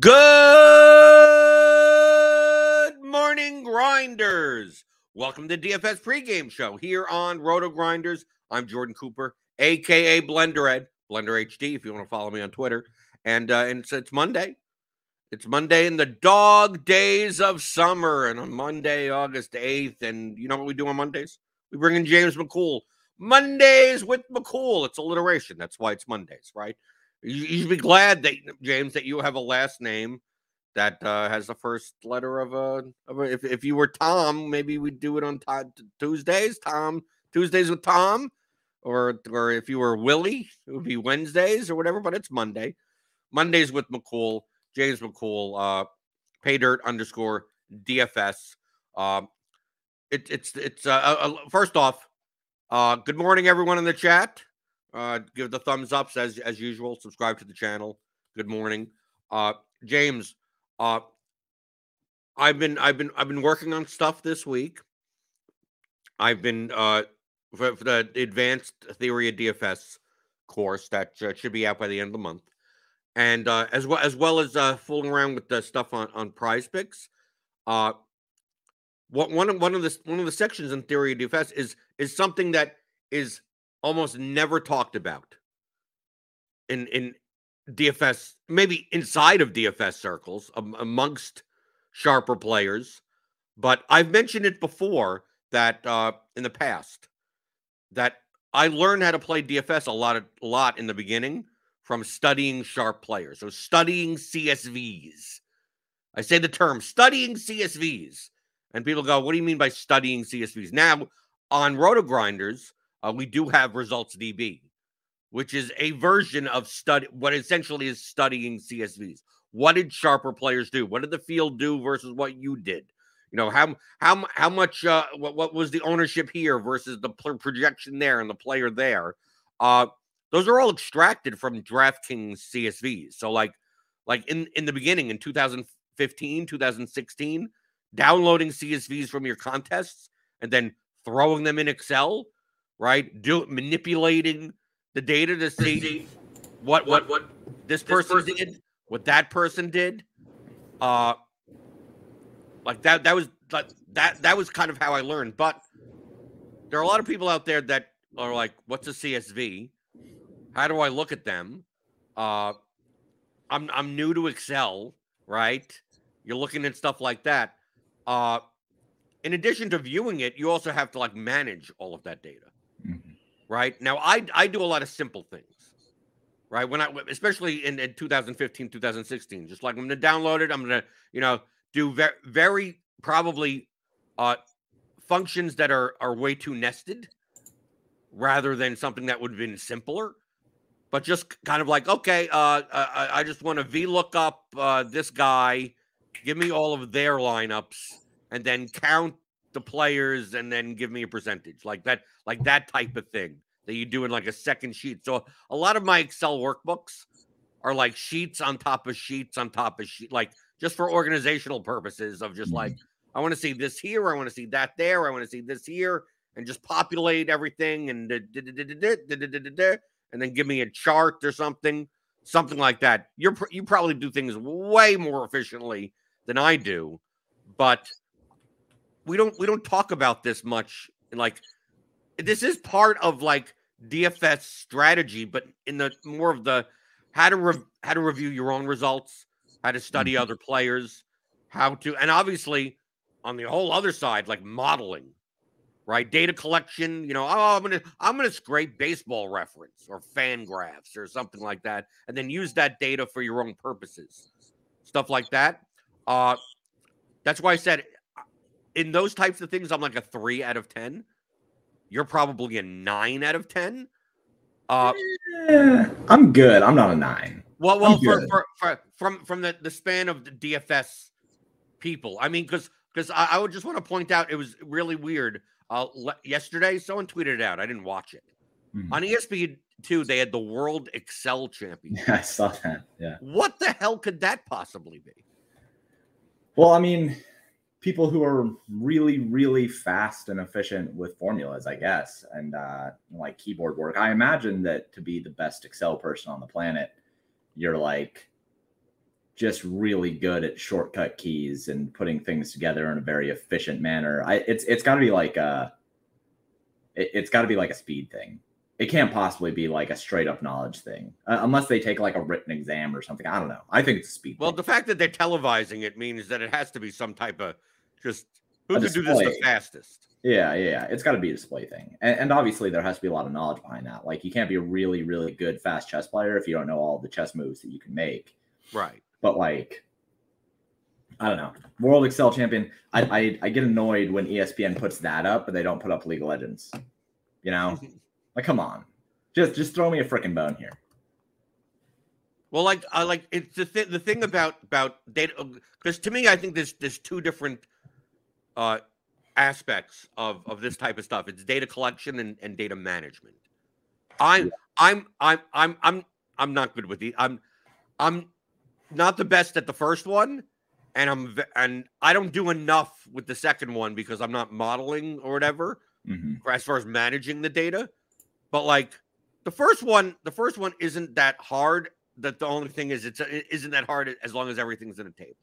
Good morning, grinders. Welcome to DFS pregame show here on RotoGrinders. I'm Jordan Cooper, aka Blender Ed, Blender HD, if you want to follow me on Twitter. And uh, and it's, it's Monday. It's Monday in the dog days of summer, and on Monday, August 8th. And you know what we do on Mondays? We bring in James McCool. Mondays with McCool. It's alliteration. That's why it's Mondays, right? You, should be glad that James that you have a last name that uh, has the first letter of a, of a if, if you were Tom, maybe we'd do it on t- Tuesdays. Tom Tuesdays with Tom, or or if you were Willie, it would be Wednesdays or whatever. But it's Monday. Mondays with McCool, James McCool, uh, pay dirt underscore DFS. Um, it, it's it's uh, uh, first off, uh, good morning everyone in the chat. Uh, give the thumbs ups as as usual. Subscribe to the channel. Good morning, uh, James. Uh, I've been I've been I've been working on stuff this week. I've been uh for, for the advanced theory of DFS course that uh, should be out by the end of the month, and uh, as well as well as uh, fooling around with the stuff on on PrizePicks. Uh, what one of one of the one of the sections in theory of DFS is is something that is almost never talked about in in DFS, maybe inside of DFS circles um, amongst sharper players. But I've mentioned it before that uh, in the past that I learned how to play DFS a lot of, a lot in the beginning from studying sharp players. So studying CSVs. I say the term studying CSVs. And people go, what do you mean by studying CSVs? Now, on RotoGrinders, uh, we do have Results DB, which is a version of study, what essentially is studying CSVs. What did sharper players do? What did the field do versus what you did? You know how how how much uh, what what was the ownership here versus the projection there and the player there? Uh, those are all extracted from DraftKings CSVs. So like like in in the beginning in 2015, 2016, downloading CSVs from your contests and then throwing them in Excel right? Do manipulating the data to see what what what this person, this person did, what that person did. Uh like that that was that that that was kind of how I learned. But there are a lot of people out there that are like, what's a CSV? How do I look at them? Uh I'm I'm new to Excel, right? You're looking at stuff like that. Uh in addition to viewing it, you also have to like manage all of that data. Right now, I I do a lot of simple things. Right when I, especially in, in 2015, 2016, just like I'm going to download it. I'm going to, you know, do very, very probably uh, functions that are are way too nested, rather than something that would have been simpler. But just kind of like, okay, uh, I, I just want to VLOOKUP uh, this guy, give me all of their lineups, and then count the players and then give me a percentage like that like that type of thing that you do in like a second sheet so a lot of my excel workbooks are like sheets on top of sheets on top of sheet like just for organizational purposes of just like mm-hmm. i want to see this here i want to see that there i want to see this here and just populate everything and and then give me a chart or something something like that you're you probably do things way more efficiently than i do but we don't we don't talk about this much. Like this is part of like DFS strategy, but in the more of the how to re- how to review your own results, how to study mm-hmm. other players, how to and obviously on the whole other side, like modeling, right? Data collection, you know, oh, I'm gonna I'm gonna scrape baseball reference or FanGraphs or something like that, and then use that data for your own purposes. Stuff like that. Uh that's why I said in those types of things, I'm like a three out of 10. You're probably a nine out of 10. Uh, yeah, I'm good. I'm not a nine. Well, well, for, for, for, from from the, the span of the DFS people, I mean, because because I, I, would just want to point out it was really weird. Uh, le- yesterday, someone tweeted it out. I didn't watch it mm-hmm. on ESPN two. They had the World Excel Championship. Yeah, I saw that. Yeah. What the hell could that possibly be? Well, I mean, people who are really, really fast and efficient with formulas, I guess, and uh, like keyboard work. I imagine that to be the best Excel person on the planet, you're like just really good at shortcut keys and putting things together in a very efficient manner. I it's it's got to be like a it, has got to be like a speed thing. It can't possibly be like a straight up knowledge thing uh, unless they take like a written exam or something. I don't know. I think it's a speed. Well, thing. the fact that they're televising it means that it has to be some type of just who can do this the fastest. Yeah, yeah, it's got to be a display thing, and, and, obviously there has to be a lot of knowledge behind that. Like you can't be a really, really good fast chess player if you don't know all the chess moves that you can make. Right. But like, I don't know, World Excel Champion. I I, I get annoyed when ESPN puts that up, but they don't put up League of Legends. You know, like come on, just just throw me a freaking bone here. Well, like I like it's the thing. The thing about about data because to me, I think there's there's two different uh aspects of of this type of stuff. It's data collection and, and data management. I'm yeah. I'm I'm I'm I'm I'm not good with the I'm I'm not the best at the first one, and I'm and I don't do enough with the second one because I'm not modeling or whatever mm-hmm. as far as managing the data. But like the first one, the first one isn't that hard. That the only thing is it's it isn't that hard as long as everything's in a table.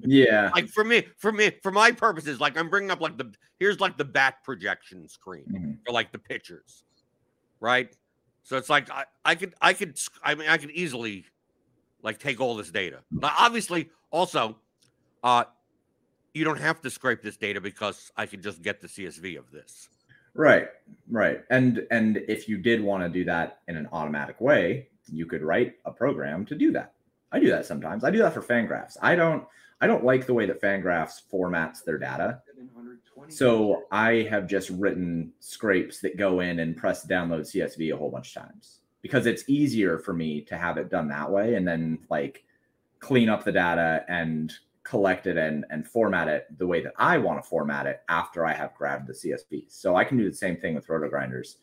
Yeah, like for me, for me, for my purposes, like I'm bringing up like the here's like the back projection screen mm-hmm. or like the pictures, right? So it's like I, I could I could I mean I could easily like take all this data. Now, obviously, also, uh, you don't have to scrape this data because I could just get the CSV of this. Right, right. And and if you did want to do that in an automatic way, you could write a program to do that. I do that sometimes. I do that for FanGraphs. I don't I don't like the way that FanGraphs formats their data. So I have just written scrapes that go in and press download CSV a whole bunch of times because it's easier for me to have it done that way and then like clean up the data and collect it and, and format it the way that I want to format it after I have grabbed the CSV. So I can do the same thing with RotoGrinders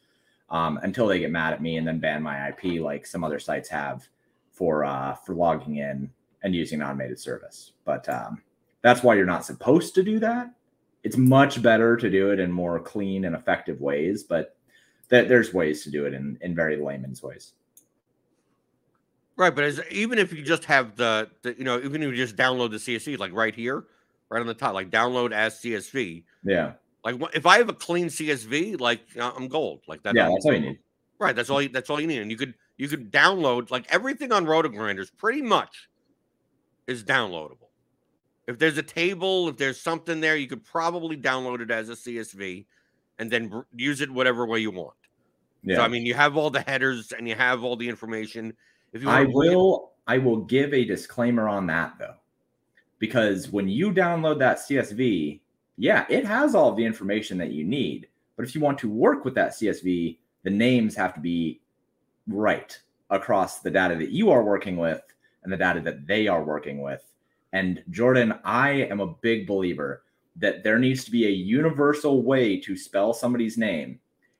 um, until they get mad at me and then ban my IP like some other sites have for uh, for logging in and using an automated service. But um, that's why you're not supposed to do that. It's much better to do it in more clean and effective ways, but that there's ways to do it in in very layman's ways. Right, but as, even if you just have the, the, you know, even if you just download the CSV, like right here, right on the top, like download as CSV. Yeah. Like if I have a clean CSV, like I'm gold. Like that. Yeah, that's all you need. Right, that's all. You, that's all you need, and you could you can download like everything on RotoGrinders. Pretty much is downloadable. If there's a table, if there's something there, you could probably download it as a CSV, and then use it whatever way you want. Yeah. So I mean, you have all the headers and you have all the information. If you I will, I will give a disclaimer on that though, because when you download that CSV, yeah, it has all the information that you need. But if you want to work with that CSV, the names have to be right across the data that you are working with and the data that they are working with. And Jordan, I am a big believer that there needs to be a universal way to spell somebody's name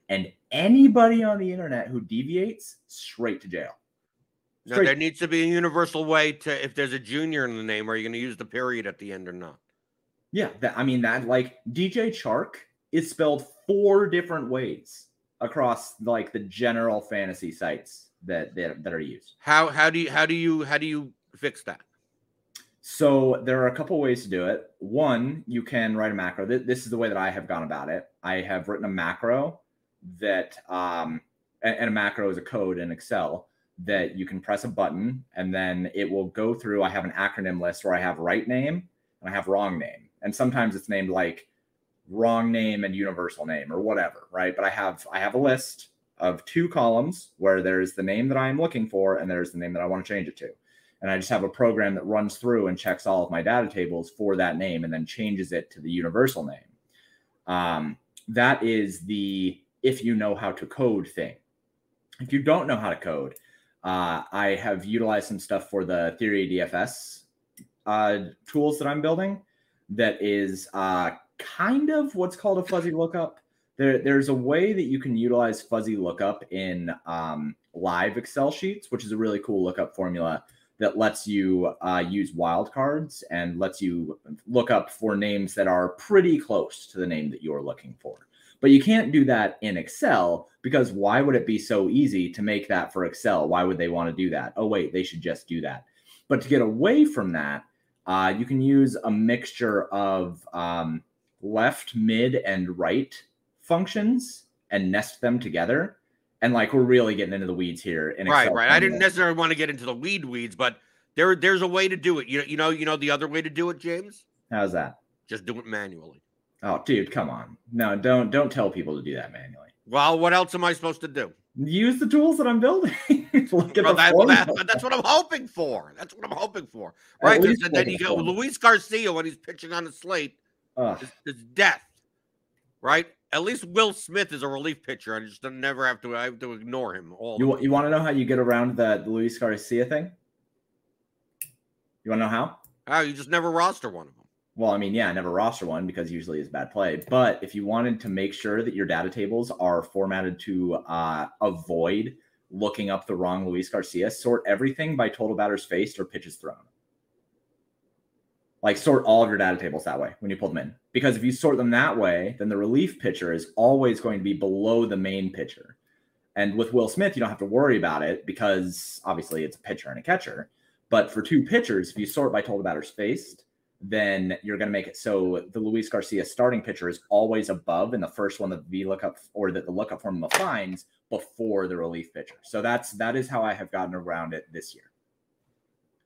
and anybody on the internet who deviates straight to jail. Straight no, there needs to be a universal way to if there's a junior in the name, are you going to use the period at the end or not? Yeah, that, I mean that like DJ Chark is spelled four different ways across like the general fantasy sites that that, that are used. How how do you how do you how do you fix that? So there are a couple ways to do it. One, you can write a macro. This is the way that I have gone about it. I have written a macro that um, and, and a macro is a code in Excel that you can press a button and then it will go through. I have an acronym list where I have right name and I have wrong name. And sometimes it's named like wrong name and universal name or whatever, right? But I have I have a list of two columns where there's the name that I am looking for and there's the name that I want to change it to. And I just have a program that runs through and checks all of my data tables for that name and then changes it to the universal name. Um, that is the if you know how to code thing. If you don't know how to code, uh, I have utilized some stuff for the Theory DFS uh, tools that I'm building. That is uh, kind of what's called a fuzzy lookup. There, there's a way that you can utilize fuzzy lookup in um, live Excel sheets, which is a really cool lookup formula that lets you uh, use wildcards and lets you look up for names that are pretty close to the name that you're looking for. But you can't do that in Excel because why would it be so easy to make that for Excel? Why would they want to do that? Oh, wait, they should just do that. But to get away from that, uh, you can use a mixture of um, left, mid, and right functions and nest them together. And like we're really getting into the weeds here. In right, Excel right. I didn't necessarily want to get into the weed weeds, but there there's a way to do it. You know, you know, you know the other way to do it, James. How's that? Just do it manually. Oh, dude, come on. No, don't don't tell people to do that manually. Well, what else am I supposed to do? Use the tools that I'm building. Look at Well, that, that, that's what I'm hoping for. That's what I'm hoping for. Right. Then you go. Luis Garcia when he's pitching on the slate Ugh. is death. Right? At least Will Smith is a relief pitcher. I just don't- never have to I have to ignore him all You, you want to know how you get around the, the Luis Garcia thing? You want to know how? Oh, you just never roster one of them. Well, I mean, yeah, I never roster one because usually it's bad play. But if you wanted to make sure that your data tables are formatted to uh, avoid looking up the wrong Luis Garcia, sort everything by total batters faced or pitches thrown. Like sort all of your data tables that way when you pull them in. Because if you sort them that way, then the relief pitcher is always going to be below the main pitcher. And with Will Smith, you don't have to worry about it because obviously it's a pitcher and a catcher. But for two pitchers, if you sort by total batters faced, then you're going to make it so the Luis Garcia starting pitcher is always above in the first one that the lookup or that the lookup formula finds before the relief pitcher. So that's that is how I have gotten around it this year.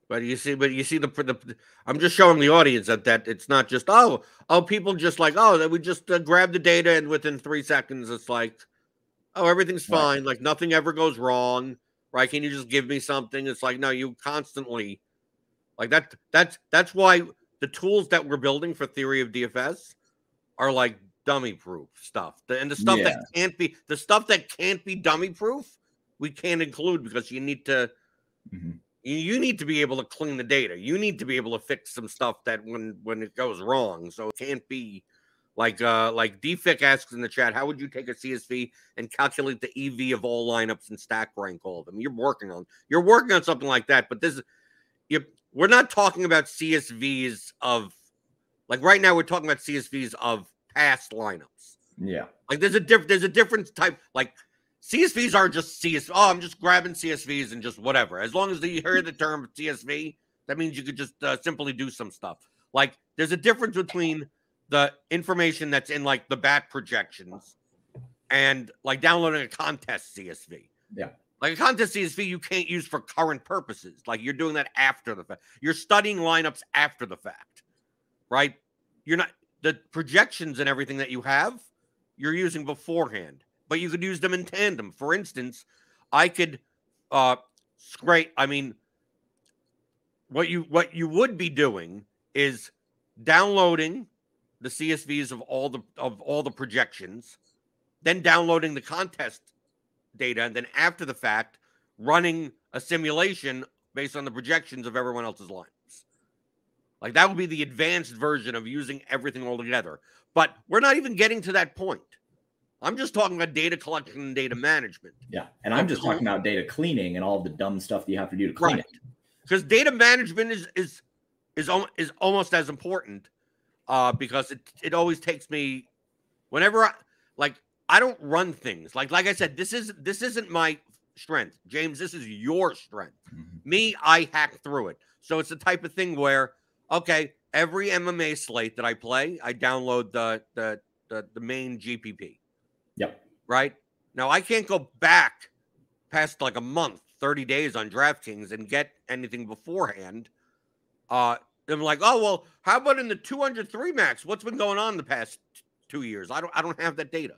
But you see, but you see the, the I'm just showing the audience that that it's not just oh oh people just like oh that we just uh, grab the data and within three seconds it's like oh everything's Right. fine like nothing ever goes wrong right can you just give me something it's like no you constantly like that that's that's why the tools that we're building for theory of DFS are like dummy proof stuff The- and the stuff Yeah. that can't be the stuff that can't be dummy proof we can't include because you need to Mhm. You, you need to be able to clean the data. You need to be able to fix some stuff that when when it goes wrong. So it can't be like uh like DFIC asks in the chat, how would you take a CSV and calculate the EV of all lineups and stack rank all of them? You're working on you're working on something like that, but this you we're not talking about CSVs of like right now we're talking about CSVs of past lineups. Yeah. Like there's a diff there's a different type like CSVs aren't just CS. Oh, I'm just grabbing CSVs and just whatever. As long as you hear the term CSV, that means you could just uh, simply do some stuff. Like there's a difference between the information that's in like the bat projections and like downloading a contest CSV. Yeah. Like a contest CSV you can't use for current purposes. Like you're doing that after the fact. You're studying lineups after the fact. Right? You're not the projections and everything that you have, you're using beforehand but you could use them in tandem. For instance, I could uh scrape I mean what you what you would be doing is downloading the CSVs of all the of all the projections, then downloading the contest data, and then after the fact, running a simulation based on the projections of everyone else's lines. Like that would be the advanced version of using everything all together. But we're not even getting to that point. I'm just talking about data collection and data management. Yeah. And I'm just talking about data cleaning and all the dumb stuff that you have to do to clean Right. it. because data management is is is is almost as important uh because it it always takes me whenever I like I don't run things like like I said this is this isn't my strength James this is your strength Mhm. me I hack through it so it's the type of thing where okay every MMA slate that I play I download the the the, the main GPP Yep. right now I can't go back past like a month, 30 days on DraftKings and get anything beforehand. Uh, I'm like, oh well, how about in the 203 max? What's been going on the past two years? I don't, I don't have that data,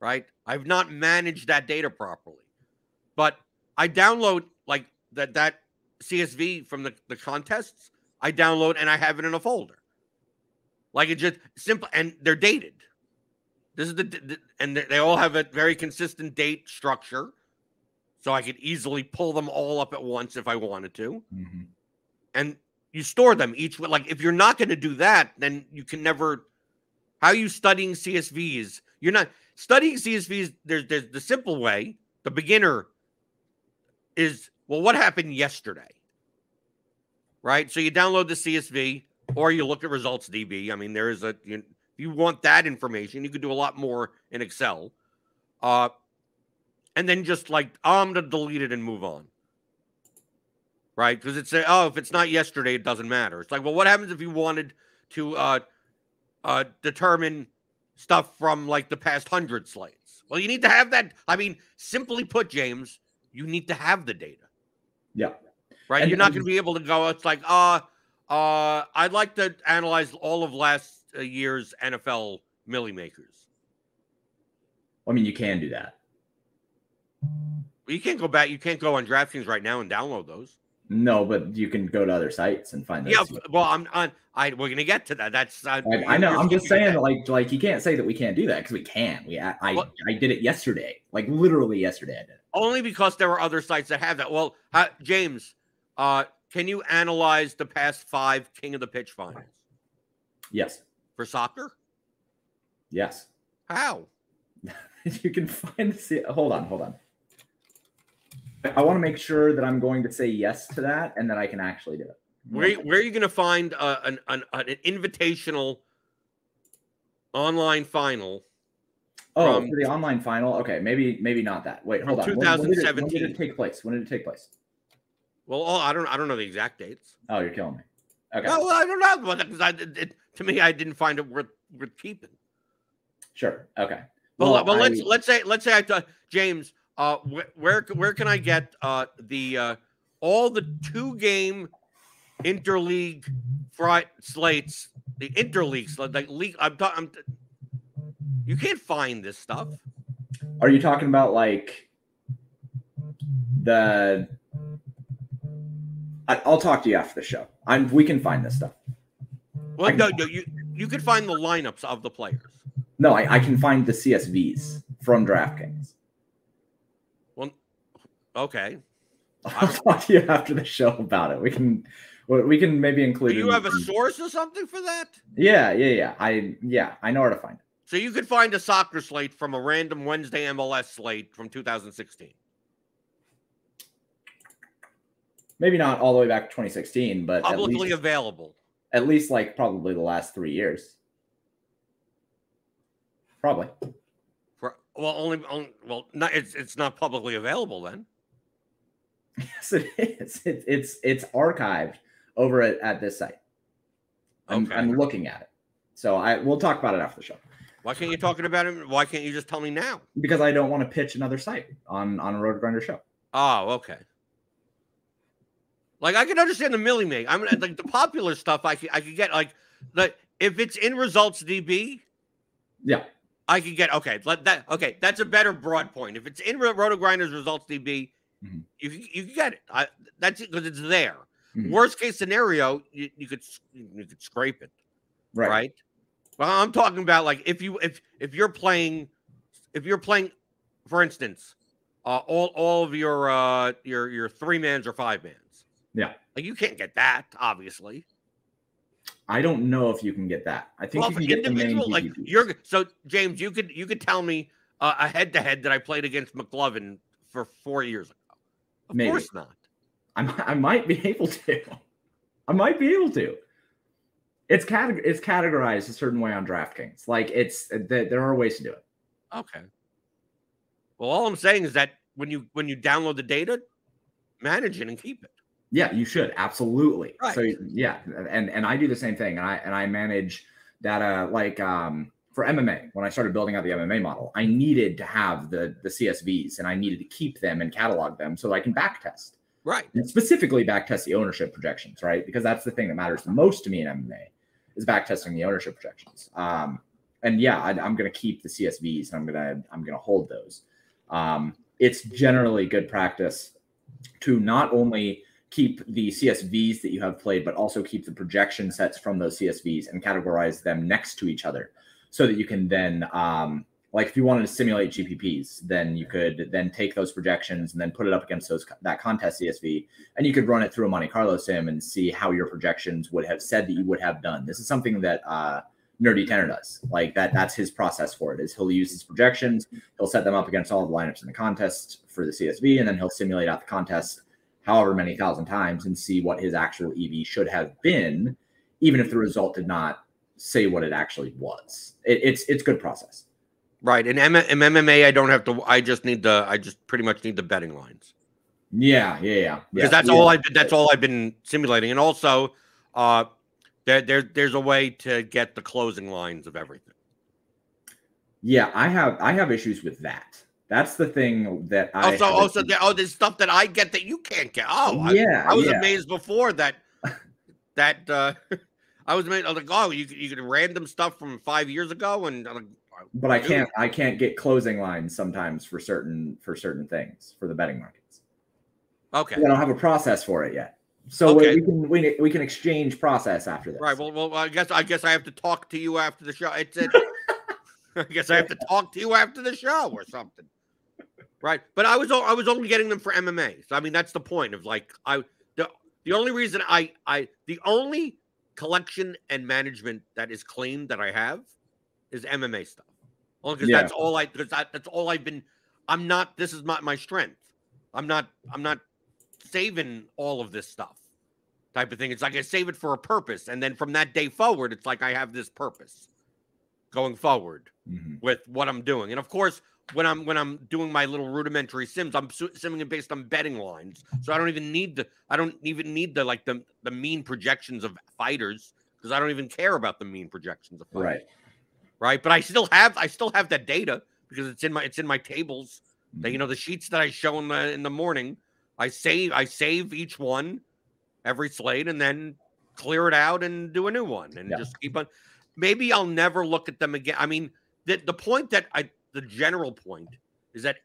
right? I've not managed that data properly, but I download like that that CSV from the the contests. I download and I have it in a folder. Like it just simple, and they're dated. This is the, the and they all have a very consistent date structure so I could easily pull them all up at once if I wanted to. Mhm. And you store them each one. Like if you're not going to do that, then you can never. How are you studying CSVs? You're not studying CSVs. There's there's the simple way. The beginner is well, what happened yesterday? Right. So you download the CSV or you look at results DB. I mean, there is a you, if you want that information, you could do a lot more in Excel. Uh, and then just like oh, I'm gonna delete it and move on. right? Because it's a, oh, if it's not yesterday, it doesn't matter. It's like, well, what happens if you wanted to uh, uh, determine stuff from like the past hundred slates? Well, you need to have that. I mean, simply put, James, you need to have the data. Yeah. Right. And- You're not going to be able to go. It's like, uh, uh, I'd like to analyze all of last year's NFL milli makers. I mean, you can do that. Well, you can't go back. You can't go on DraftKings right now and download those. No, but you can go to other sites and find those. Yeah. Well, I'm on. I we're gonna get to that. That's. Uh, I, I know. I'm just saying, like, like you can't say that we can't do that because we can. We, I, I? I did it yesterday. Like literally yesterday, I did it. only because there were other sites that have that. Well, uh, James, uh, can you analyze the past five King of the Pitch finals Yes, for soccer? yes. How? you can find. See, hold on, hold on. I want to make sure that I'm going to say yes to that and that I can actually do it. Where where are you going to find uh, an, an an invitational online final? Oh, from- for the online final. Okay, maybe maybe not that. Wait, hold on. When- when did it- When did, it take place? When did it take place? Well, oh, I don't I don't know the exact dates. Oh, you're killing me. Okay, No, well, I don't know because I it- to me I didn't find it worth worth keeping. sure. Okay. Well, well, let's let's say let's say I t- James, uh, where, where where can I get uh the uh all the two game interleague fri- slates, the interleague slate, like league. I'm talking. You can't find this stuff. Are you talking about like the? I, I'll talk to you after the show. I'm. We can find this stuff. Well, I- no, no, you you could find the lineups of the players. No, I, I can find the CSVs from DraftKings. Well, okay. I'll talk to you after the show about it. We can. we- We can maybe Do include. you have a source or something for that? Yeah, yeah, yeah. I yeah, I know where to find it. So you could find a soccer slate from a random Wednesday MLS slate from 2016. Maybe not all the way back to 2016, but Publicly available. At least like probably the last three years. Probably. For, well, only, only well, not, it's it's not publicly available then. Yes, it is. It, it's it's archived over at, at this site. I'm, Okay. I'm looking at it. So I we'll talk about it after the show Why can't you talking about it? Why can't you just tell me now? because I don't want to pitch another site on on a RotoGrinder show. Oh, okay. Like I can understand the milli make. I mean, like the popular stuff. I could I could get like like if it's in results DB, Yeah, I could get okay. Let that okay. That's a better broad point. If it's in RotoGrinders results DB, Mhm. you you can get it. I, that's it because it's there. Mhm. Worst case scenario, you, you could you could scrape it, right. right? Well, I'm talking about like if you if if you're playing if you're playing, for instance, uh, all all of your uh your your three mans or five mans. Yeah. like you can't get that obviously. I don't know if you can get that. I think Well, you can get the main like GPPs. you're so James, you could you could tell me uh, a head to head that I played against McLovin for four years ago. Of Maybe. course not. I, mi- I might be able to. I might be able to. It's categ- it's categorized a certain way on DraftKings. Like it's th- there are ways to do it. Okay. Well, all I'm saying is that when you when you download the data, manage it and keep it. Yeah, you should absolutely. So yeah, and and I do the same thing, and I and I manage data like um for MMA when I started building out the MMA model, I needed to have the the CSVs and I needed to keep them and catalog them so that I can backtest Right. and specifically backtest the ownership projections, right? Because that's the thing that matters the most to me in MMA is backtesting the ownership projections. Um, and yeah, I, I'm going to keep the CSVs and I'm going to I'm to hold those. Um, it's generally good practice to not only keep the CSVs that you have played, but also keep the projection sets from those CSVs and categorize them next to each other, so that you can then um, like if you wanted to simulate GPPs, then you could then take those projections and then put it up against those that contest CSV, and you could run it through a Monte Carlo sim and see how your projections would have said that you would have done. This is something that uh, Nerdy Tenor does. Like that, that's his process for it. Is he'll use his projections, he'll set them up against all the lineups in the contest for the CSV, and then he'll simulate out the contest however many thousand times and see what his actual EV should have been, even if the result did not say what it actually was. It, it's it's good process. Right. And M- in MMA, I don't have to. I just need the. I just pretty much need the betting lines. Yeah, yeah, yeah. Because yeah. that's yeah. all I've been, that's all I've been simulating, and also uh, there, there there's a way to get the closing lines of everything. Yeah, I have I have issues with that. That's the thing that I Also, also, there, oh, there's stuff that I get that you can't get. Oh, I, yeah, I was yeah. amazed before that that uh I was amazed. I was like, oh, you you could random stuff from five years ago, and like, but I can't I can't get closing lines sometimes for certain for certain things for the betting markets. okay, I don't have a process for it yet. So Okay. we can we, we can exchange process after this. right. Well, well, I guess I guess I have to talk to you after the show. It's it. I guess I have to talk to you after the show or something. Right, but I was I was only getting them for MMA. So I mean, that's the point of like I the the only reason I I the only collection and management that is claimed that I have is MMA stuff. Only because Yeah. that's all I because that, that's all I've been. I'm not. This is not my strength. I'm not. I'm not saving all of this stuff. Type of thing. It's like I save it for a purpose, and then from that day forward, it's like I have this purpose going forward Mhm. with what I'm doing. And of course, when I'm when I'm doing my little rudimentary sims, I'm su- simming it based on betting lines. So I don't even need the I don't even need the like the the mean projections of fighters because I don't even care about the mean projections of fighters. Right. Right. But I still have I still have that data because it's in my it's in my tables. That Mm-hmm. you know the sheets that I show in the in the morning. I save I save each one every slate and then clear it out and do a new one and Yeah. just keep on. Maybe I'll never look at them again. I mean, the the point that I the general point is that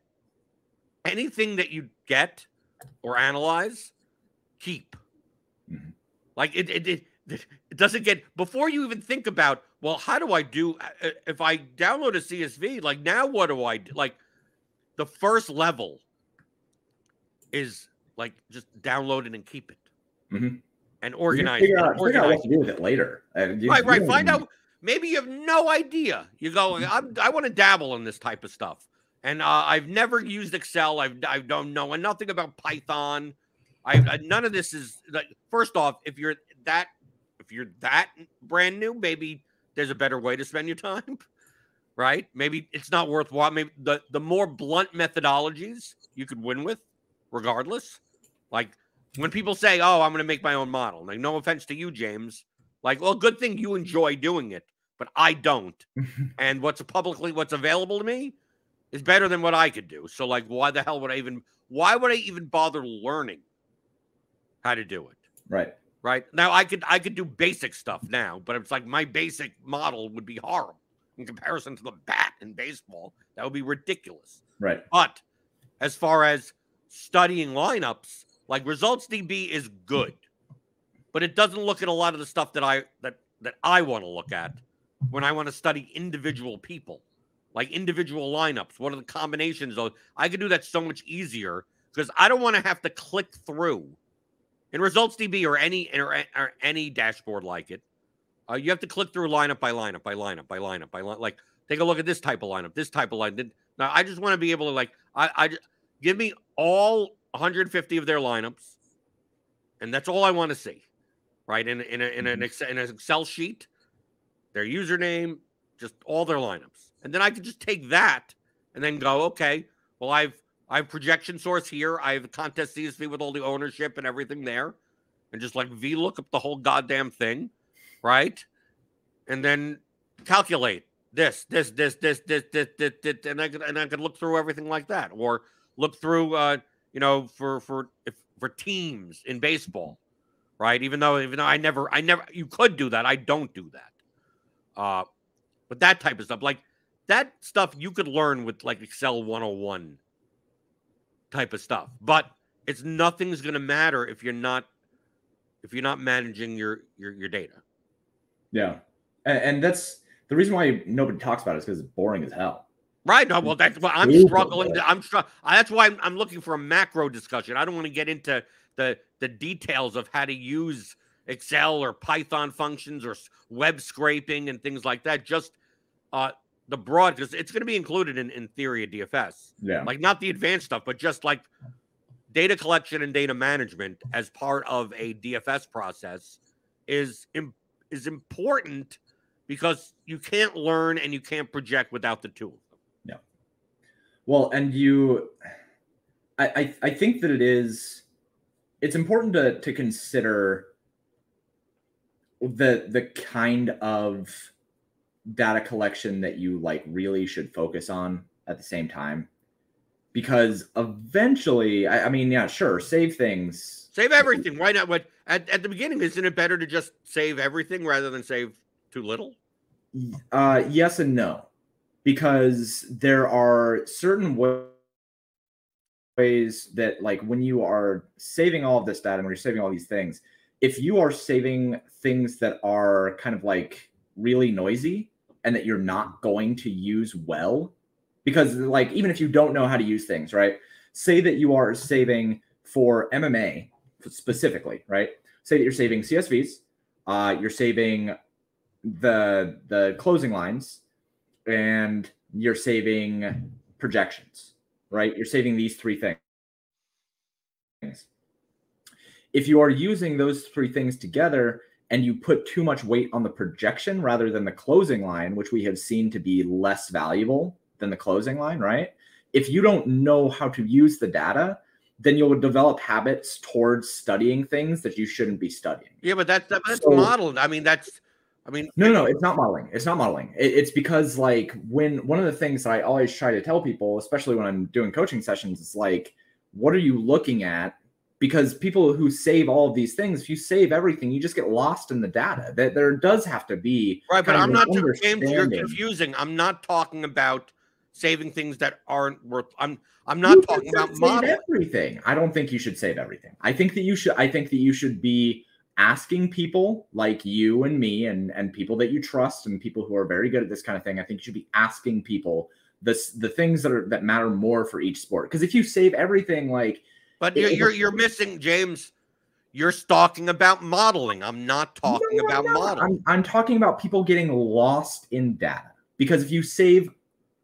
anything that you get or analyze, keep. Mhm. Like it, it, it, it doesn't get before you even think about. Well, how do I do uh, if I download a CSV? Like now, what do I do? Like the first level is like just download it and keep it Mhm. and organize. Figure it, out, figure out what to do with it later. Uh, you- right right find out maybe you have no idea. You go I'm, i want to dabble in this type of stuff. And uh, i've never used excel. I've, i don't know nothing about python. I, I none of this is like first off if you're that if you're that brand new maybe there's a better way to spend your time right? Maybe it's not worthwhile. Maybe the the more blunt methodologies you could win with regardless like when people say oh i'm going to make my own model like no offense to you james like, well, good thing you enjoy doing it, but I don't. and what's publicly what's available to me is better than what I could do. So, like, why the hell would I even why would I even bother learning how to do it? Right. Right. Now I could I could do basic stuff now, but it's like my basic model would be horrible in comparison to the bat in baseball. That would be ridiculous. Right. But as far as studying lineups, like results DB is good, but it doesn't look at a lot of the stuff that I that that I want to look at when I want to study individual people, like individual lineups. What are the combinations? Of I could do that so much easier because I don't want to have to click through in results DB or any or, or any dashboard like it. Uh, you have to click through lineup by lineup by lineup by lineup by lineup. Like take a look at this type of lineup, this type of line. Then- Now I just want to be able to like I I give me all 150 of their lineups, and that's all I want to see, right? In in, a, in an Excel, in an Excel sheet, their username, just all their lineups, and then I could just take that and then go, okay, well I've I have projection source here, I have contest CSV with all the ownership and everything there, and just like V look up the whole goddamn thing, right? And then calculate this, this, this, this, this, this, this, this and I could and I could look through everything like that, or look through, uh, you know, for for if for teams in baseball, right? Even though even though I never I never you could do that, I don't do that. Uh, but that type of stuff, like that stuff, you could learn with like Excel 101 type of stuff, but it's nothing's going to matter if you're not if you're not managing your your your data. Yeah. And, and that's the reason why nobody talks about it is because it's boring as hell. Right. No, well, that's what I'm struggling. To, I'm str- That's why I'm, I'm looking for a macro discussion. I don't want to get into the the details of how to use Excel or Python functions or web scraping and things like that. Just uh, the broad, because it's going to be included in, in theory of DFS, Yeah. like not the advanced stuff, but just like data collection and data management as part of a DFS process is is important because you can't learn and you can't project without the tool. Yeah. Well, and you I, I I think that it is. It's important to to consider the the kind of data collection that you like really should focus on at the same time. Because eventually I, I mean yeah sure save things. Save everything. Why not? What at, at the beginning isn't it better to just save everything rather than save too little? Uh yes and no. Because there are certain ways that like when you are saving all of this data when you're saving all these things if you are saving things that are kind of like really noisy and that you're not going to use well because like even if you don't know how to use things right? Say that you are saving for mma specifically right? Say that you're saving csvs uh, you're saving the the closing lines and you're saving projections right you're saving these three things if you are using those three things together and you put too much weight on the projection rather than the closing line, which we have seen to be less valuable than the closing line, right? If you don't know how to use the data, then you'll develop habits towards studying things that you shouldn't be studying. Yeah, but that's that's so, modeled. I mean, that's I mean, no, no, it's not modeling. It's not modeling. It, it's because like when one of the things that I always try to tell people, especially when I'm doing coaching sessions, is like, what are you looking at because people who save all of these things, if you save everything, you just get lost in the data. That there does have to be right. But I'm not James. You're confusing. I'm not talking about saving things that aren't worth. I'm I'm not you talking about save everything. I don't think you should save everything. I think that you should. I think that you should be asking people like you and me and and people that you trust and people who are very good at this kind of thing. I think you should be asking people the the things that are that matter more for each sport. Because if you save everything, like but you're, you're, you're missing James. You're talking about modeling. I'm not talking no, about no, modeling. I'm, I'm talking about people getting lost in data because if you save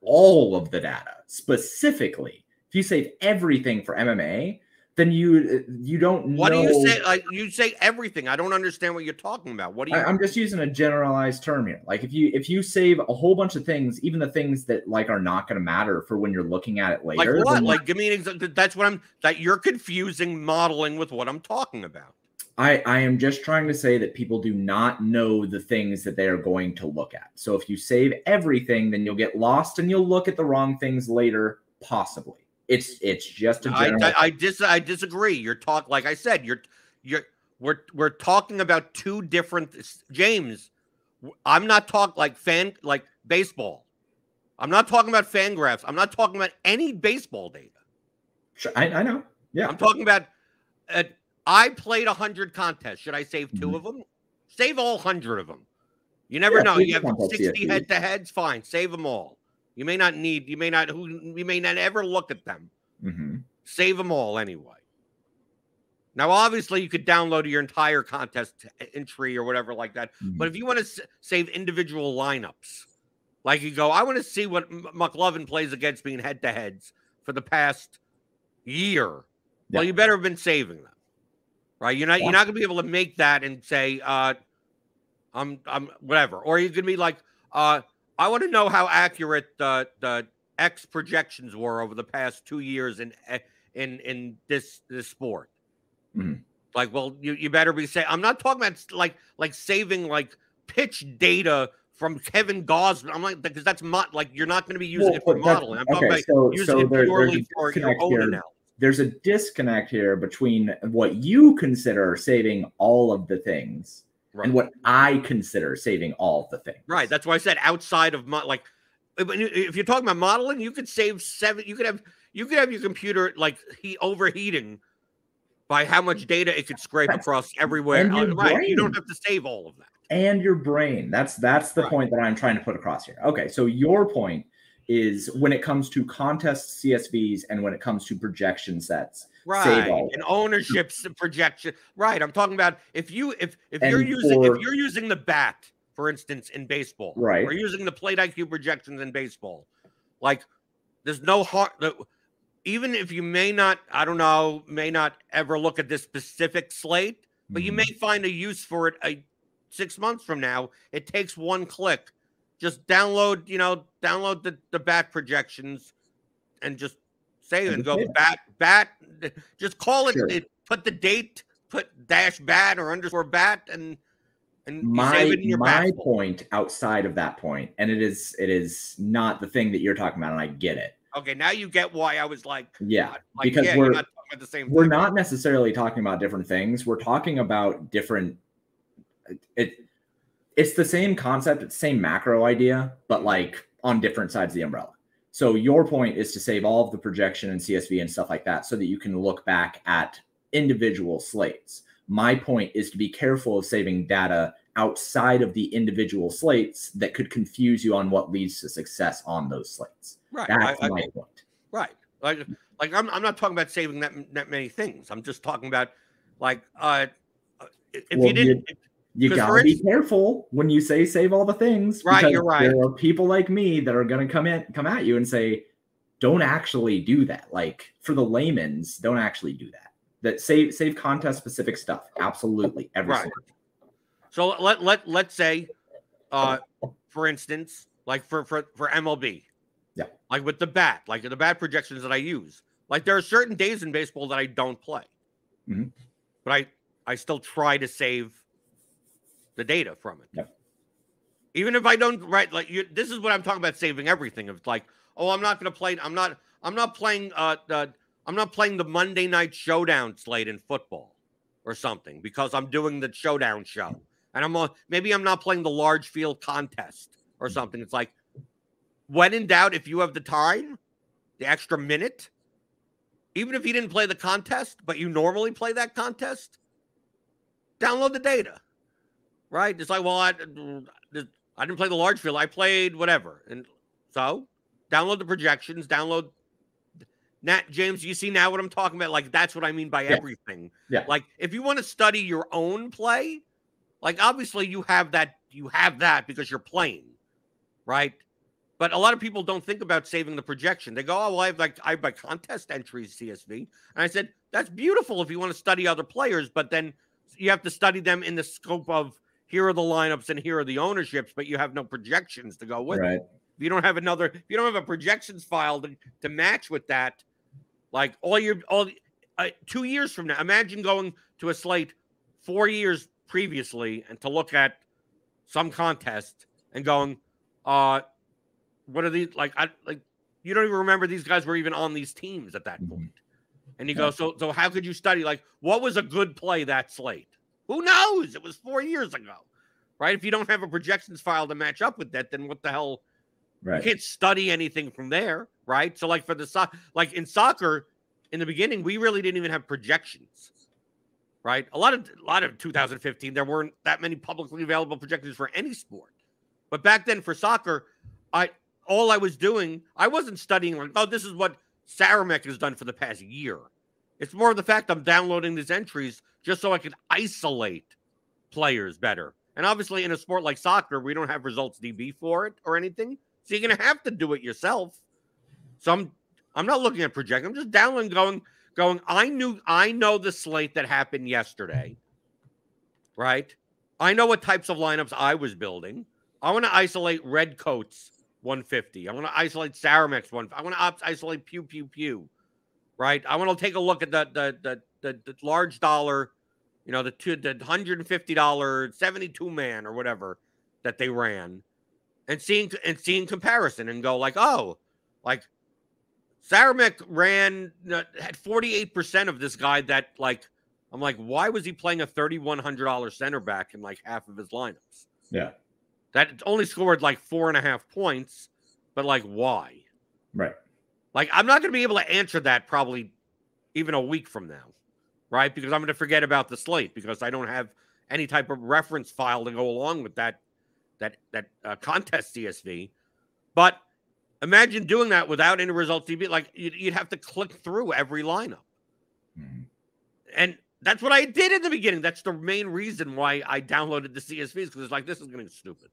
all of the data specifically, if you save everything for MMA, then you you don't what know. do you say like you say everything i don't understand what you're talking about what do you I, am just using a generalized term here like if you if you save a whole bunch of things even the things that like are not going to matter for when you're looking at it later like what like give me an example that's what i'm that you're confusing modeling with what i'm talking about I, I am just trying to say that people do not know the things that they are going to look at. So if you save everything, then you'll get lost and you'll look at the wrong things later, possibly. It's it's just a general. I, I, I dis I disagree. You're talk like I said. You're you're we're we're talking about two different James. I'm not talking like fan like baseball. I'm not talking about FanGraphs. I'm not talking about any baseball data. Sure, I, I know. Yeah, I'm talking about. Uh, I played hundred contests. Should I save 2 mm-hmm. of them? Save all hundred of them. You never yeah, know. You have sixty head to heads. Fine, save them all. You may not need, you may not, who you may not ever look at them. Mm-hmm. Save them all anyway. Now, obviously, you could download your entire contest entry or whatever like that. Mm-hmm. But if you want to s- save individual lineups, like you go, I want to see what M- McLovin plays against me in head to heads for the past year. Yeah. Well, you better have been saving them, right? You're not yeah. you're not gonna be able to make that and say, uh, I'm I'm whatever, or you're going to be like, uh, I want to know how accurate the the X projections were over the past two years in eh, in in this this sport. Mm-hmm. Like, well, you, you better be saying. I'm not talking about like like saving like pitch data from Kevin Gausman. I'm like because that's not like you're not going to be using well, it for modeling. I'm talking okay, about so, using so it there, purely for your own here. analysis. There's a disconnect here between what you consider saving all of the things right. and what I consider saving all the things. Right. That's why I said outside of my like if you're talking about modeling, you could save seven. You could have you could have your computer like he overheating by how much data it could scrape that's, across everywhere. Right. You don't have to save all of that. And your brain. That's that's the right. point that I'm trying to put across here. Okay, so your point is when it comes to contest CSVs and when it comes to projection sets right and ownerships projection right i'm talking about if you if if and you're using for, if you're using the bat for instance in baseball right. or using the plate iq projections in baseball like there's no hard even if you may not i don't know may not ever look at this specific slate but mm-hmm. you may find a use for it a six months from now it takes one click. Just download you know download the the bat projections and just I and go say bat bat. Just call it, Sure. it. Put the date. Put dash bat or underscore bat and and my save it in your my point outside of that point, and it is it is not the thing that you're talking about, and I get it. Okay, now you get why I was like, Yeah, uh, like, because yeah, we're not talking about the same. we're thing. not necessarily talking about different things. We're talking about different. It it's the same concept, it's the same macro idea, but like on different sides of the umbrella. So your point is to save all of the projection and CSV and stuff like that, so that you can look back at individual slates. My point is to be careful of saving data outside of the individual slates that could confuse you on what leads to success on those slates. right. That's I- I- my point. Right. Like like I'm I'm not talking about saving that that many things. I'm just talking about like uh if Well, you didn't You gotta be careful when you say save all the things. Right, you're right. There are people like me that are gonna come in, come at you and say, "Don't actually do that." Like for the layman's, don't actually do that. That save save contest specific stuff. Absolutely, every Right. so let let let's say uh for instance, like for for for MLB. Yeah. Like with the bat, like the bat projections that I use. Like there are certain days in baseball that I don't play. Mhm. But I I still try to save the data from it. Yep. Even if I don't right like you this is what I'm talking about saving everything. It's like, oh, I'm not going to play I'm not I'm not playing uh the I'm not playing the Monday night showdown slate in football or something because I'm doing the showdown show. And I'm on maybe I'm not playing the large field contest or something. It's like when in doubt, if you have the time, the extra minute, even if you didn't play the contest, but you normally play that contest, download the data. Right? It's like, well, I, I didn't play the large field. I played whatever. And so download the projections, download Nat James, you see now what I'm talking about? Like that's what I mean by Yeah. everything. Yeah. Like if you want to study your own play, like obviously you have that you have that because you're playing, right? But a lot of people don't think about saving the projection. They go, "Oh, well, I have like I have my contest entries CSV," and I said, "That's beautiful if you want to study other players, but then you have to study them in the scope of here are the lineups and here are the ownerships, but you have no projections to go with. it. If you don't have another, if you don't have a projections file to, to match with that, like all your all uh, two years from now, imagine going to a slate four years previously and to look at some contest and going, uh, what are these like? I like you don't even remember these guys were even on these teams at that Mhm. point. And you Yeah. go, so so how could you study like what was a good play that slate? Who knows? It was four years ago, right? If you don't have a projections file to match up with that, then what the hell? Right. You can't study anything from there, right? So, like for the so- like in soccer, in the beginning, we really didn't even have projections, right? A lot of a lot of 2015, there weren't that many publicly available projections for any sport. But back then, for soccer, I all I was doing, I wasn't studying like, oh, this is what Saramek has done for the past year. It's more of the fact I'm downloading these entries just so I can isolate players better. And obviously, in a sport like soccer, we don't have results DB for it or anything. So you're gonna have to do it yourself. So I'm I'm not looking at project. I'm just downloading, going, going. I knew I know the slate that happened yesterday, right? I know what types of lineups I was building. I want to isolate red coats 150. I want to isolate Saramex one. I want to isolate Pew Pew Pew, right? I want to take a look at the the the the, the large dollar, you know, the two the hundred and fifty dollar seventy two man or whatever that they ran, and seeing and seeing comparison and go like, oh, like Saramek ran had 48% of this guy that like I'm like, why was he playing a $3,100 center back in like half of his lineups? Yeah. That only scored like four and a half points, but like, why? Right. Like, I'm not going to be able to answer that probably even a week from now, right? Because I'm going to forget about the slate because I don't have any type of reference file to go along with that that that uh, contest CSV. But imagine doing that without any results DB. Like you'd, you'd have to click through every lineup, Mhm. and that's what I did in the beginning. That's the main reason why I downloaded the CSVs because it's like this is getting stupid,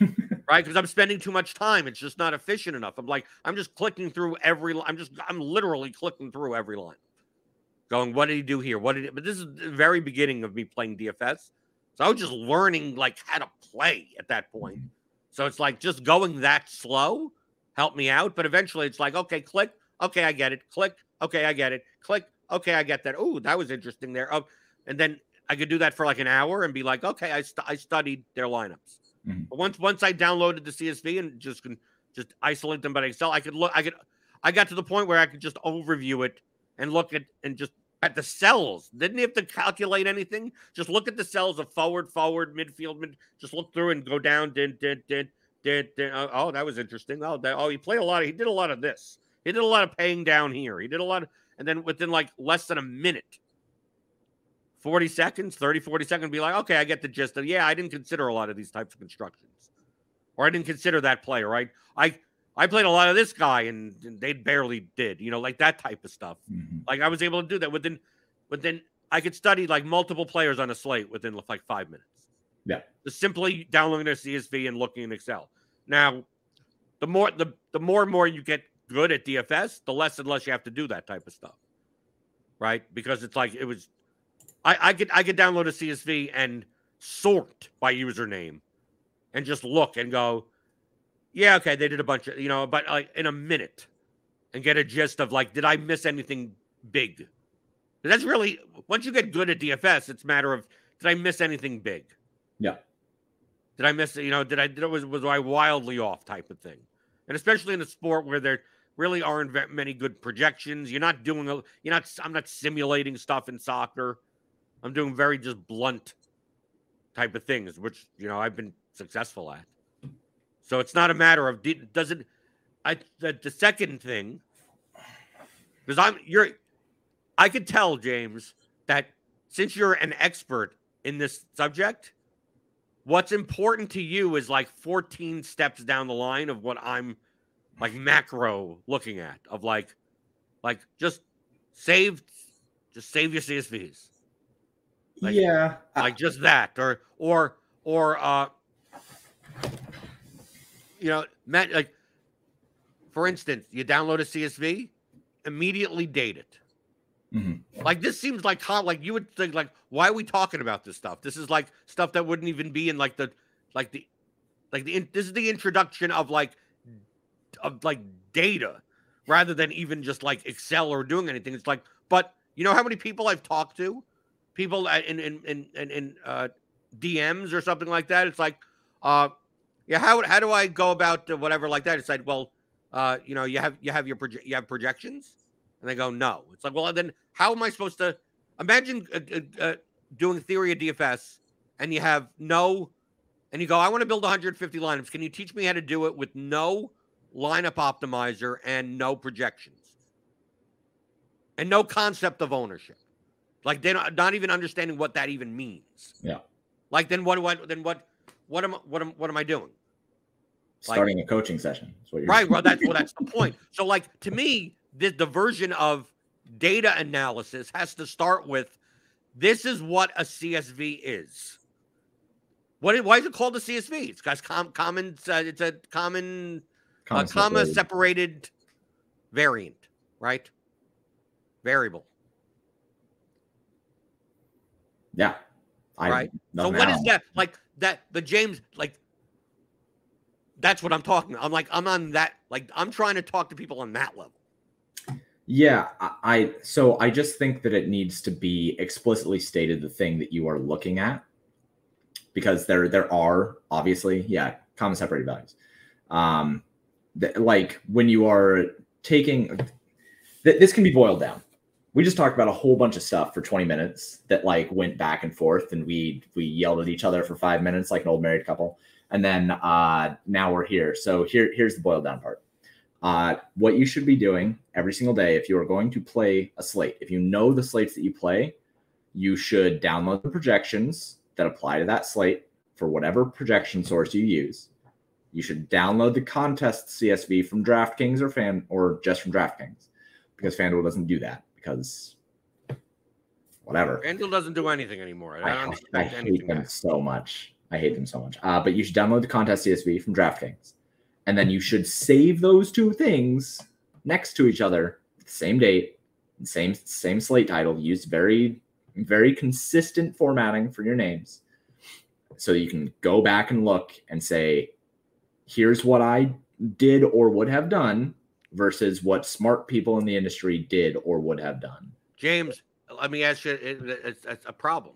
right? Because I'm spending too much time. It's just not efficient enough. I'm like I'm just clicking through every. I'm just I'm literally clicking through every line, going what did he do here? What did? He, but this is the very beginning of me playing DFS, so I was just learning like how to play at that point. So it's like just going that slow helped me out. But eventually it's like, okay, click. Okay, I get it. Click. Okay, I get it. Click. Okay, I get that. Oh, that was interesting there. Oh, and then I could do that for like an hour and be like, okay, I, st- I studied their lineups. Mhm. But once once I downloaded the CSV and just can just isolate them by Excel, I could look. I could. I got to the point where I could just overview it and look at and just at the cells. Didn't have to calculate anything. Just look at the cells of forward, forward, midfield, mid. Just look through and go down. Did did did did. oh, oh, that was interesting. Oh, that, oh, he played a lot. Of, he did a lot of this. He did a lot of paying down here. He did a lot of, and then within like less than a minute, 40 seconds, 30, 40 seconds, be like, okay, I get the gist of, yeah, I didn't consider a lot of these types of constructions. Or I didn't consider that player, right? I I played a lot of this guy and, and they barely did, you know, like that type of stuff. Mhm. Like I was able to do that within within I could study like multiple players on a slate within like five minutes. Yeah. Just simply downloading their CSV and looking in Excel. Now, the more the the more and more you get good at DFS, the less and less you have to do that type of stuff. Right? Because it's like it was I, I could I could download a CSV and sort by username and just look and go, yeah, okay, they did a bunch of, you know, but like in a minute and get a gist of like, did I miss anything big? That's really once you get good at DFS, it's a matter of did I miss anything big? Yeah. Did I miss you know, did I did, was was I wildly off type of thing? And especially in a sport where there really aren't many good projections. You're not doing a you're not I'm not simulating stuff in soccer. I'm doing very just blunt type of things, which you know I've been successful at. So it's not a matter of does it. I the, the second thing because I'm you're I could tell James that since you're an expert in this subject, what's important to you is like 14 steps down the line of what I'm like macro looking at of like like just save just save your CSVs Like- yeah. Like just that or or or uh you know Matt like for instance you download a csv immediately date it Mhm. like this seems like hot. like you would think like why are we talking about this stuff this is like stuff that wouldn't even be in like the like the like the in, this is the introduction of like of like data rather than even just like excel or doing anything it's like but you know how many people i've talked to people in in in in, in uh, DMs or something like that. It's like, uh, yeah, how how do I go about whatever like that? It's like, well, uh, you know, you have you have your proje- you have projections, and they go, no. It's like, well, then how am I supposed to imagine uh, uh, uh, doing theory of DFS and you have no, and you go, I want to build 150 lineups. Can you teach me how to do it with no lineup optimizer and no projections and no concept of ownership? Like they're not, not even understanding what that even means. Yeah. Like then what do I then what what am what am what am I doing? Like- Starting a coaching session. Is what you're Right. Well, that's well, that's the point. So like to me, the, the version of data analysis has to start with this is what a CSV is. What why is it called a CSV? It's got com, common uh, it's a common Concept comma separated variant, right? Variable. Yeah. I, Right. So what is that? Like that the James like that's what I'm talking. I'm like I'm on that like I'm trying to talk to people on that level. Yeah, I, I so I just think that it needs to be explicitly stated the thing that you are looking at because there there are obviously yeah common separated values. Um, th- like when you are taking th- this can be boiled down. We just talked about a whole bunch of stuff for 20 minutes that like went back and forth and we we yelled at each other for 5 minutes like an old married couple. And then uh now we're here. So here here's the boiled down part. Uh, what you should be doing every single day if you are going to play a slate, if you know the slates that you play, you should download the projections that apply to that slate for whatever projection source you use. You should download the contest CSV from DraftKings or fan or just from DraftKings because FanDuel doesn't do that because whatever. FanDuel doesn't do anything anymore. I I, don't I hate them so much. I hate them so much. Uh, but you should download the contest CSV from DraftKings, and then you should save those two things next to each other, same date, same same slate title. Use very very consistent formatting for your names, so you can go back and look and say, "Here's what I did or would have done versus what smart people in the industry did or would have done. James, let me ask you it's, it's a problem.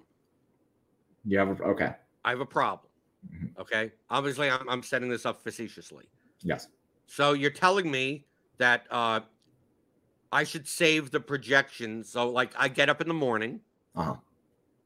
You have a, okay. I have a problem. Mhm. Okay. Obviously, I'm, I'm setting this up facetiously. Yes. So you're telling me that uh, I should save the projections. So, like, I get up in the morning Uh-huh.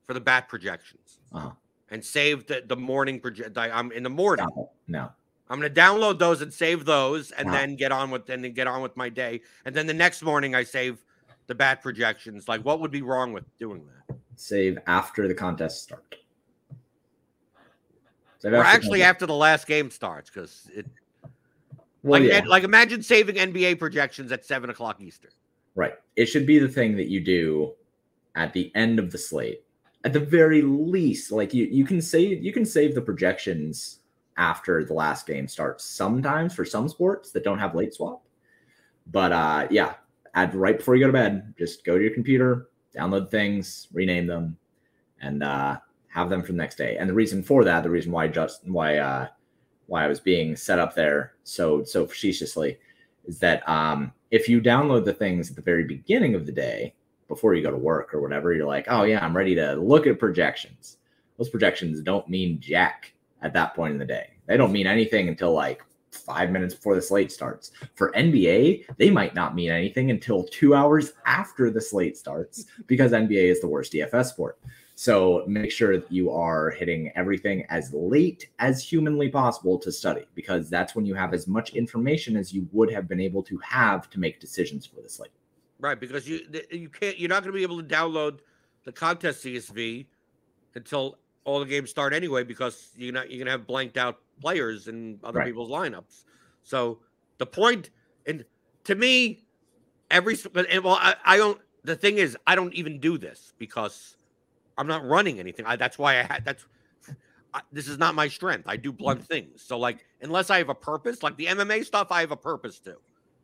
for the bat projections Uh-huh. and save the, the morning project. I'm in the morning. It. No. I'm going to download those and save those, and Wow. then get on with and then get on with my day. And then the next morning, I save the bat projections. Like, what would be wrong with doing that? Save after the contest start. Save Or the actually, after the last game starts, because it well, like, yeah. like imagine saving NBA projections at seven o'clock Eastern. Right. It should be the thing that you do at the end of the slate. At the very least, like you you can save you can save the projections after the last game starts sometimes for some sports that don't have late swap. But uh yeah, add right before you go to bed, just go to your computer, download things, rename them, and uh have them for the next day. And the reason for that, the reason why just why uh why I was being set up there so so facetiously is that um, if you download the things at the very beginning of the day before you go to work or whatever, you're like, oh yeah, I'm ready to look at projections. Those projections don't mean jack at that point in the day. They don't mean anything until like five minutes before the slate starts. For NBA, they might not mean anything until two hours after the slate starts because NBA is the worst DFS sport. So make sure that you are hitting everything as late as humanly possible to study because that's when you have as much information as you would have been able to have to make decisions for the slate. Right, because you you can't you're not going to be able to download the contest CSV until all the games start anyway because you're not you're going to have blanked out players in other Right. people's lineups. So the point and to me every and well I, I don't the thing is I don't even do this because I'm not running anything. I, that's why I had that's I, this is not my strength. I do blunt mm. things. So like unless I have a purpose, like the MMA stuff I have a purpose to.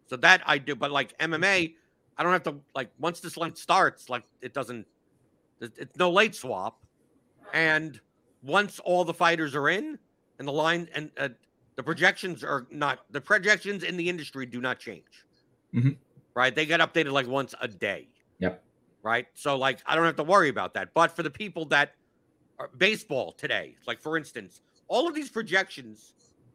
So that I do, but like MMA mm-hmm. I don't have to like once this length starts, like it doesn't. It's no late swap, and once all the fighters are in, and the line and uh, the projections are not the projections in the industry do not change. Mhm. Right, they get updated like once a day. Yep. Right, so like I don't have to worry about that. But for the people that are baseball today, like for instance, all of these projections